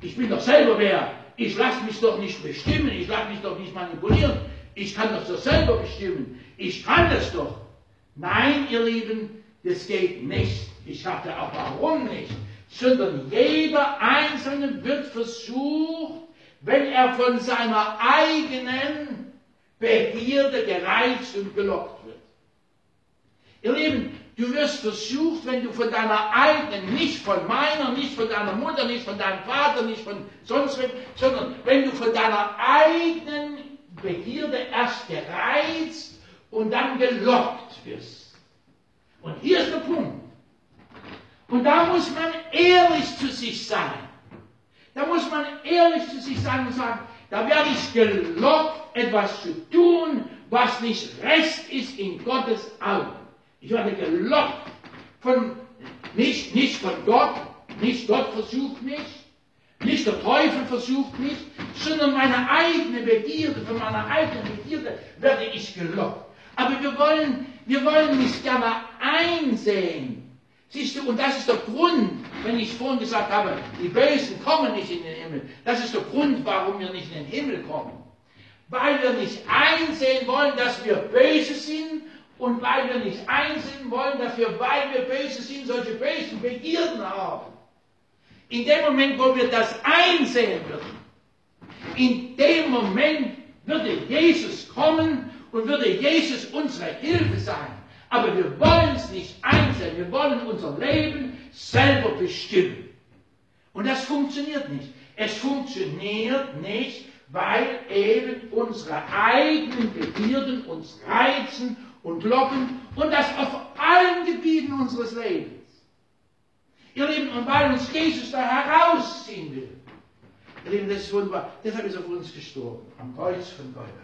ich bin doch selber wer. Ich lasse mich doch nicht bestimmen, ich lasse mich doch nicht manipulieren. Ich kann doch so selber bestimmen. Ich kann das doch. Nein, ihr Lieben, das geht nicht. Ich sagte auch warum nicht. Sondern jeder Einzelne wird versucht, wenn er von seiner eigenen Begierde gereizt und gelockt wird. Ihr Lieben, du wirst versucht, wenn du von deiner eigenen, nicht von meiner, nicht von deiner Mutter, nicht von deinem Vater, nicht von sonst wem, sondern wenn du von deiner eigenen Begierde erst gereizt und dann gelockt wirst. Und hier ist der Punkt. Und da muss man ehrlich zu sich sein. Da muss man ehrlich zu sich sein und sagen, da werde ich gelockt, etwas zu tun, was nicht recht ist in Gottes Augen. Ich werde gelockt von, nicht, nicht von Gott, nicht Gott versucht mich, nicht der Teufel versucht mich, sondern meine eigene Begierde, von meiner eigenen Begierde werde ich gelockt. Aber wir wollen, wir wollen nicht gerne einsehen. Siehst du, und das ist der Grund, wenn ich vorhin gesagt habe, die Bösen kommen nicht in den Himmel. Das ist der Grund, warum wir nicht in den Himmel kommen. Weil wir nicht einsehen wollen, dass wir böse sind und weil wir nicht einsehen wollen, dass wir, weil wir böse sind, solche bösen Begierden haben. In dem Moment, wo wir das einsehen würden, in dem Moment würde Jesus kommen und würde Jesus unsere Hilfe sein. Aber wir wollen es nicht einsehen. Wir wollen unser Leben selber bestimmen. Und das funktioniert nicht. Es funktioniert nicht, weil eben unsere eigenen Begierden uns reizen und locken und das auf allen Gebieten unseres Lebens. Ihr Lieben, und weil uns Jesus da herausziehen will. Ihr Lieben, das ist wunderbar. Deshalb ist er für uns gestorben, am Kreuz von Golgatha.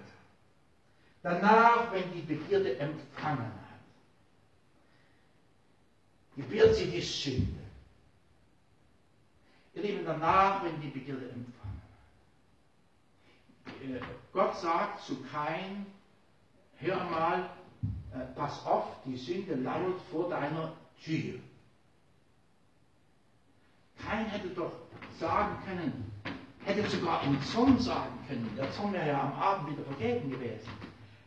Danach, wenn die Begierde empfangen hat, gebiert sie die Sünde. Ihr Lieben, danach, wenn die Begierde empfangen. Äh, Gott sagt zu Kain, hör mal, äh, pass auf, die Sünde lauert vor deiner Tür. Kein hätte doch sagen können, hätte sogar im Zorn sagen können, der Zorn wäre ja am Abend wieder vergeben gewesen,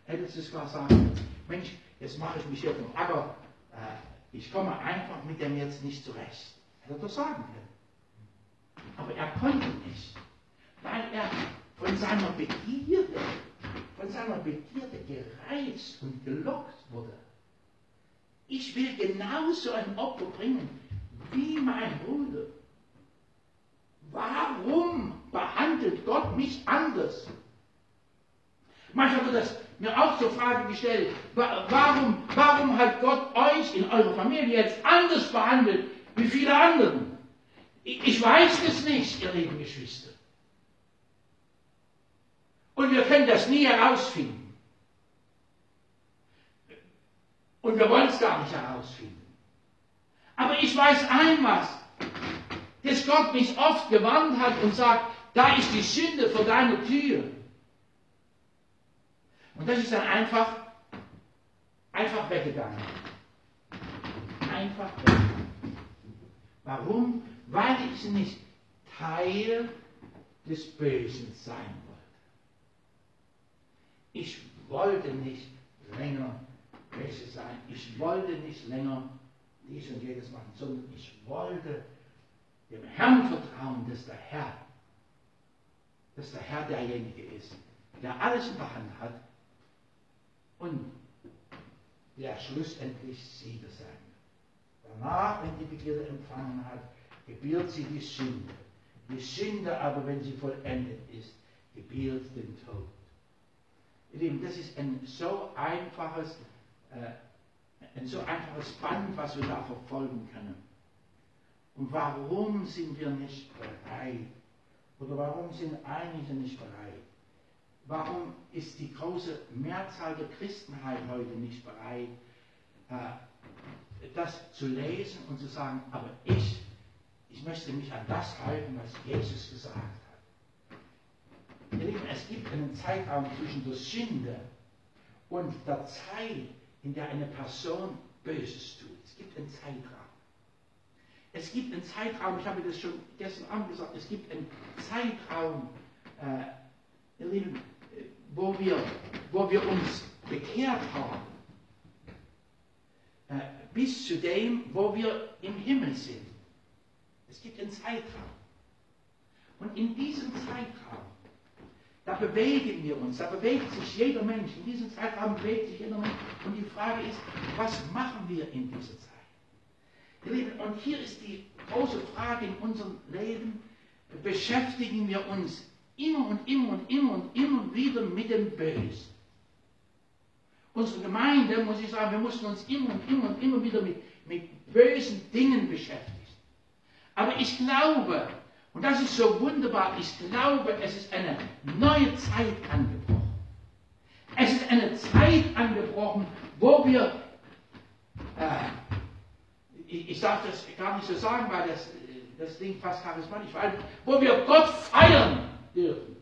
hätte sogar sagen können, Mensch, jetzt mache ich mich hier vom Acker, äh, ich komme einfach mit dem jetzt nicht zurecht. Hätte er doch sagen können. Aber er konnte nicht, weil er von seiner Begierde, von seiner Begierde gereizt und gelockt wurde. Ich will genauso ein Opfer bringen wie mein Bruder. Warum behandelt Gott mich anders? Manchmal wird das mir auch zur Frage gestellt, warum, warum hat Gott euch in eurer Familie jetzt anders behandelt wie viele anderen? Ich weiß es nicht, ihr lieben Geschwister. Und wir können das nie herausfinden. Und wir wollen es gar nicht herausfinden. Aber ich weiß ein was, dass Gott mich oft gewarnt hat und sagt, da ist die Sünde vor deiner Tür. Und das ist dann einfach, einfach weggegangen. Einfach weggegangen. Warum? Weil ich nicht Teil des Bösen sein wollte. Ich wollte nicht länger böse sein. Ich wollte nicht länger dies und jedes machen, sondern ich wollte dem Herrn vertrauen, dass der Herr, dass der Herr derjenige ist, der alles in der Hand hat und der schlussendlich Sieger sein. Danach, wenn die Begierde empfangen hat, gebiert sie die Sünde. Die Sünde aber, wenn sie vollendet ist, gebiert den Tod. Ihr Lieben, das ist ein so einfaches, äh, ein so einfaches Band, was wir da verfolgen können. Und warum sind wir nicht bereit? Oder warum sind einige nicht bereit? Warum ist die große Mehrzahl der Christenheit heute nicht bereit, äh, das zu lesen und zu sagen, aber ich, ich möchte mich an das halten, was Jesus gesagt hat. Ihr Lieben, es gibt einen Zeitraum zwischen der Sünde und der Zeit, in der eine Person Böses tut. Es gibt einen Zeitraum. Es gibt einen Zeitraum, ich habe das schon gestern Abend gesagt, es gibt einen Zeitraum, äh, Lieben, wo, wir, wo wir uns bekehrt haben, äh, bis zu dem, wo wir im Himmel sind. Es gibt einen Zeitraum. Und in diesem Zeitraum, da bewegen wir uns, da bewegt sich jeder Mensch, in diesem Zeitraum bewegt sich jeder Mensch. Und die Frage ist, was machen wir in dieser Zeit? Und hier ist die große Frage in unserem Leben, beschäftigen wir uns immer und immer und immer und immer wieder mit dem Bösen? Unsere Gemeinde, muss ich sagen, wir mussten uns immer und immer und immer wieder mit, mit bösen Dingen beschäftigen. Aber ich glaube, und das ist so wunderbar, ich glaube, es ist eine neue Zeit angebrochen. Es ist eine Zeit angebrochen, wo wir, äh, ich, ich darf das gar nicht so sagen, weil das, das Ding fast charismatisch war, wo wir Gott feiern dürfen.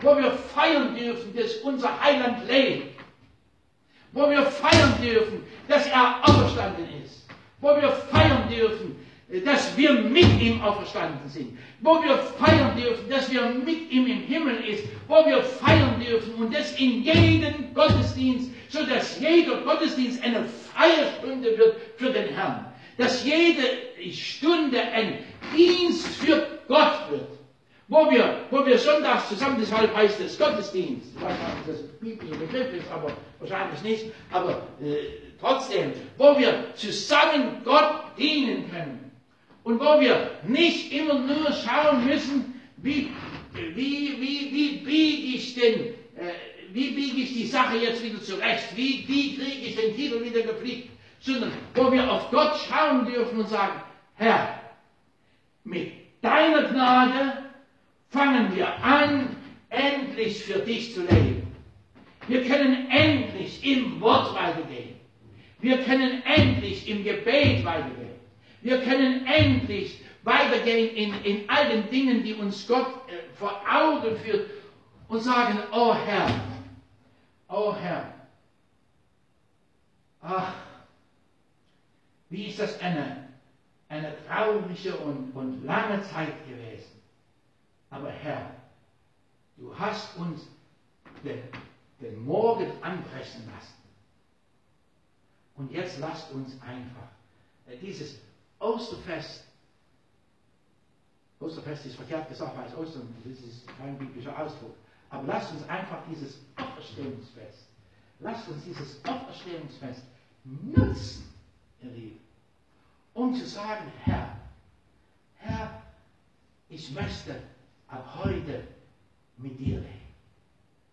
Wo wir feiern dürfen, dass unser Heiland lebt. Wo wir feiern dürfen, dass er auferstanden ist. Wo wir feiern dürfen, dass wir mit ihm auferstanden sind, wo wir feiern dürfen, dass wir mit ihm im Himmel ist, wo wir feiern dürfen und das in jedem Gottesdienst, so dass jeder Gottesdienst eine Feierstunde wird für den Herrn, dass jede Stunde ein Dienst für Gott wird, wo wir, wo wir sonntags zusammen, deshalb heißt es Gottesdienst, ich weiß nicht, ob das ein biblischer Begriff ist, aber wahrscheinlich nicht, aber äh, trotzdem, wo wir zusammen Gott dienen können und wo wir nicht immer nur schauen müssen, wie, wie, wie, wie biege ich denn, äh, wie biege ich die Sache jetzt wieder zurecht, wie, wie kriege ich den Titel wieder gepflegt, sondern wo wir auf Gott schauen dürfen und sagen, Herr, mit deiner Gnade fangen wir an, endlich für dich zu leben. Wir können endlich im Wort weitergehen. Wir können endlich im Gebet weitergehen. Wir können endlich weitergehen in, in all den Dingen, die uns Gott äh, vor Augen führt und sagen, oh Herr, oh Herr, ach, wie ist das eine, eine traurige und, und lange Zeit gewesen. Aber Herr, du hast uns den, den Morgen anbrechen lassen. Und jetzt lasst uns einfach äh, dieses Osterfest. Osterfest ist verkehrt gesagt, weil es Ostern das ist kein biblischer Ausdruck. Aber lasst uns einfach dieses Auferstehungsfest, lasst uns dieses Auferstehungsfest nutzen, ihr Lieben, um zu sagen, Herr, Herr, ich möchte ab heute mit dir leben.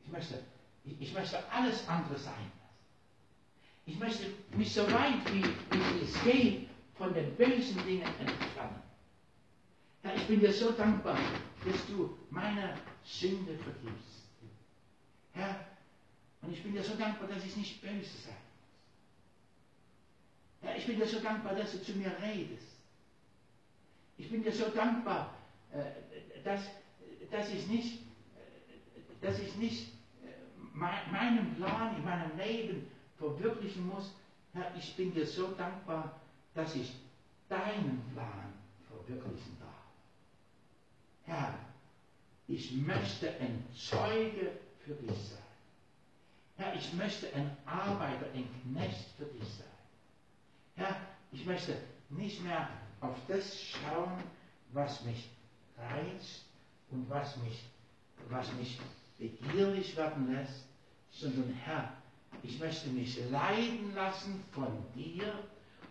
Ich möchte, ich, ich möchte alles andere sein Ich möchte mich so weit wie, wie es geht von den bösen Dingen entfernen. Herr, ich bin dir so dankbar, dass du meine Sünde vergibst. Herr, und ich bin dir so dankbar, dass ich nicht böse sein muss. Herr, ich bin dir so dankbar, dass du zu mir redest. Ich bin dir so dankbar, äh, dass, dass ich nicht, dass ich nicht äh, meinen Plan in meinem Leben verwirklichen muss. Herr, ich bin dir so dankbar, dass ich deinen Plan verwirklichen darf. Herr, ich möchte ein Zeuge für dich sein. Herr, ich möchte ein Arbeiter, ein Knecht für dich sein. Herr, ich möchte nicht mehr auf das schauen, was mich reizt und was mich, was mich begierig werden lässt, sondern Herr, ich möchte mich leiden lassen von dir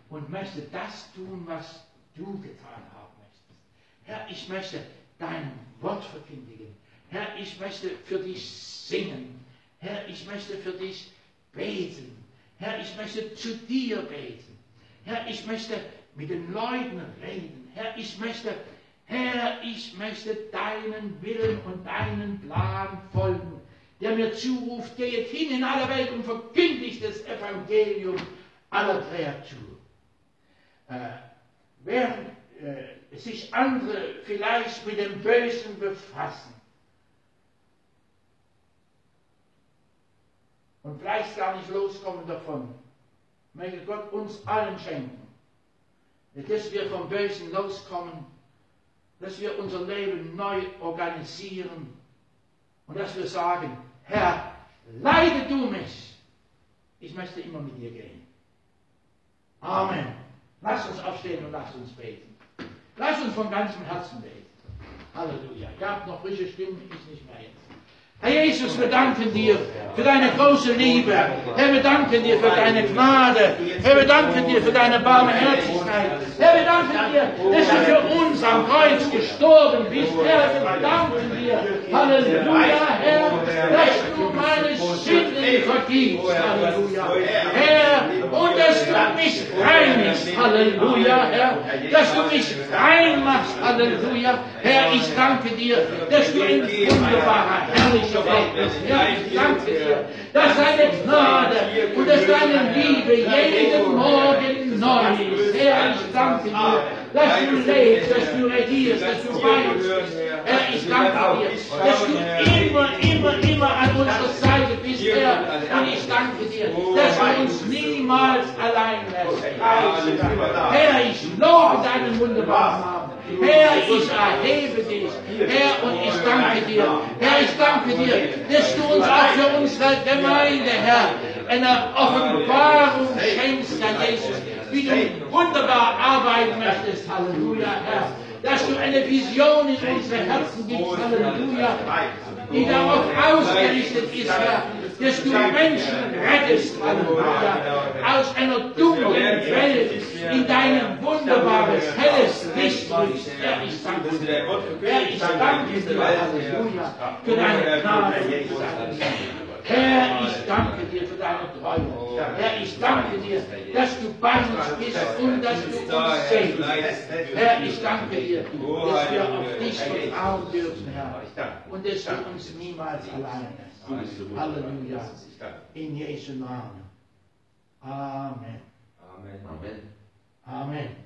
und möchte das tun, was du getan haben möchtest. Herr, ich möchte dein Wort verkündigen. Herr, ich möchte für dich singen. Herr, ich möchte für dich beten. Herr, ich möchte zu dir beten. Herr, ich möchte mit den Leuten reden. Herr, ich möchte, Herr, ich möchte deinen Willen und deinen Plan folgen, der mir zuruft, geht hin in alle Welt und verkündigt das Evangelium aller Kreaturen. Äh, während äh, sich andere vielleicht mit dem Bösen befassen und vielleicht gar nicht loskommen davon, möge Gott uns allen schenken, dass wir vom Bösen loskommen, dass wir unser Leben neu organisieren und dass wir sagen, Herr, leide du mich, ich möchte immer mit dir gehen. Amen. Lass uns aufstehen und lass uns beten. Lass uns von ganzem Herzen beten. Halleluja. Habe noch frische Stimmen, ich nicht mehr jetzt. Herr Jesus, wir danken dir für deine große Liebe. Herr, wir danken dir für deine Gnade. Herr, wir danken dir für deine Barmherzigkeit. Herr, wir danken dir, dass du für uns am Kreuz gestorben bist. Herr, wir danken dir. Halleluja, Herr, dass du meine Sünden vergibst. Halleluja. Herr, und dass du mich reinigst. Halleluja, Herr. Dass du mich rein machst. Halleluja. Herr, ich danke dir, dass du ein wunderbarer, herrlicher Gott bist. Herr, ich danke dir, dass deine Gnade und dass deine Liebe jeden Morgen neu ist. Herr, ich danke dir, dass du lebst, dass du regierst, dass du weinst. Herr, ich danke dir, dass du immer, immer, immer an unserer Seite bist, Herr. Und ich danke dir, dass du uns niemals allein lässt. Herr, ich lobe deinen wunderbaren Namen. Herr, ich erhebe dich. Herr, und ich danke dir. Herr, ich danke dir, dass du uns auch für unsere Gemeinde, Herr, eine Offenbarung schenkst, Herr Jesus, wie du wunderbar arbeiten möchtest. Halleluja, Herr. Dass du eine Vision in unsere Herzen gibst. Halleluja. Die darauf ausgerichtet ist, Herr dass du Menschen rettest, Halleluja, aus einer dunklen Welt in dein wunderbares, helles Licht rückst. Herr, ich danke dir. Herr, ich danke dir, Halleluja, für deine Gnade. Herr, ich danke dir für deine Treue. Herr, ich danke dir, dass du bei uns bist und dass du uns segnest. Herr, ich danke dir, dass wir auf dich vertrauen dürfen, Herr. Und dass du uns niemals allein lässt. Halleluja. In Jesu Namen. Amen. Amen. Amen. Amen.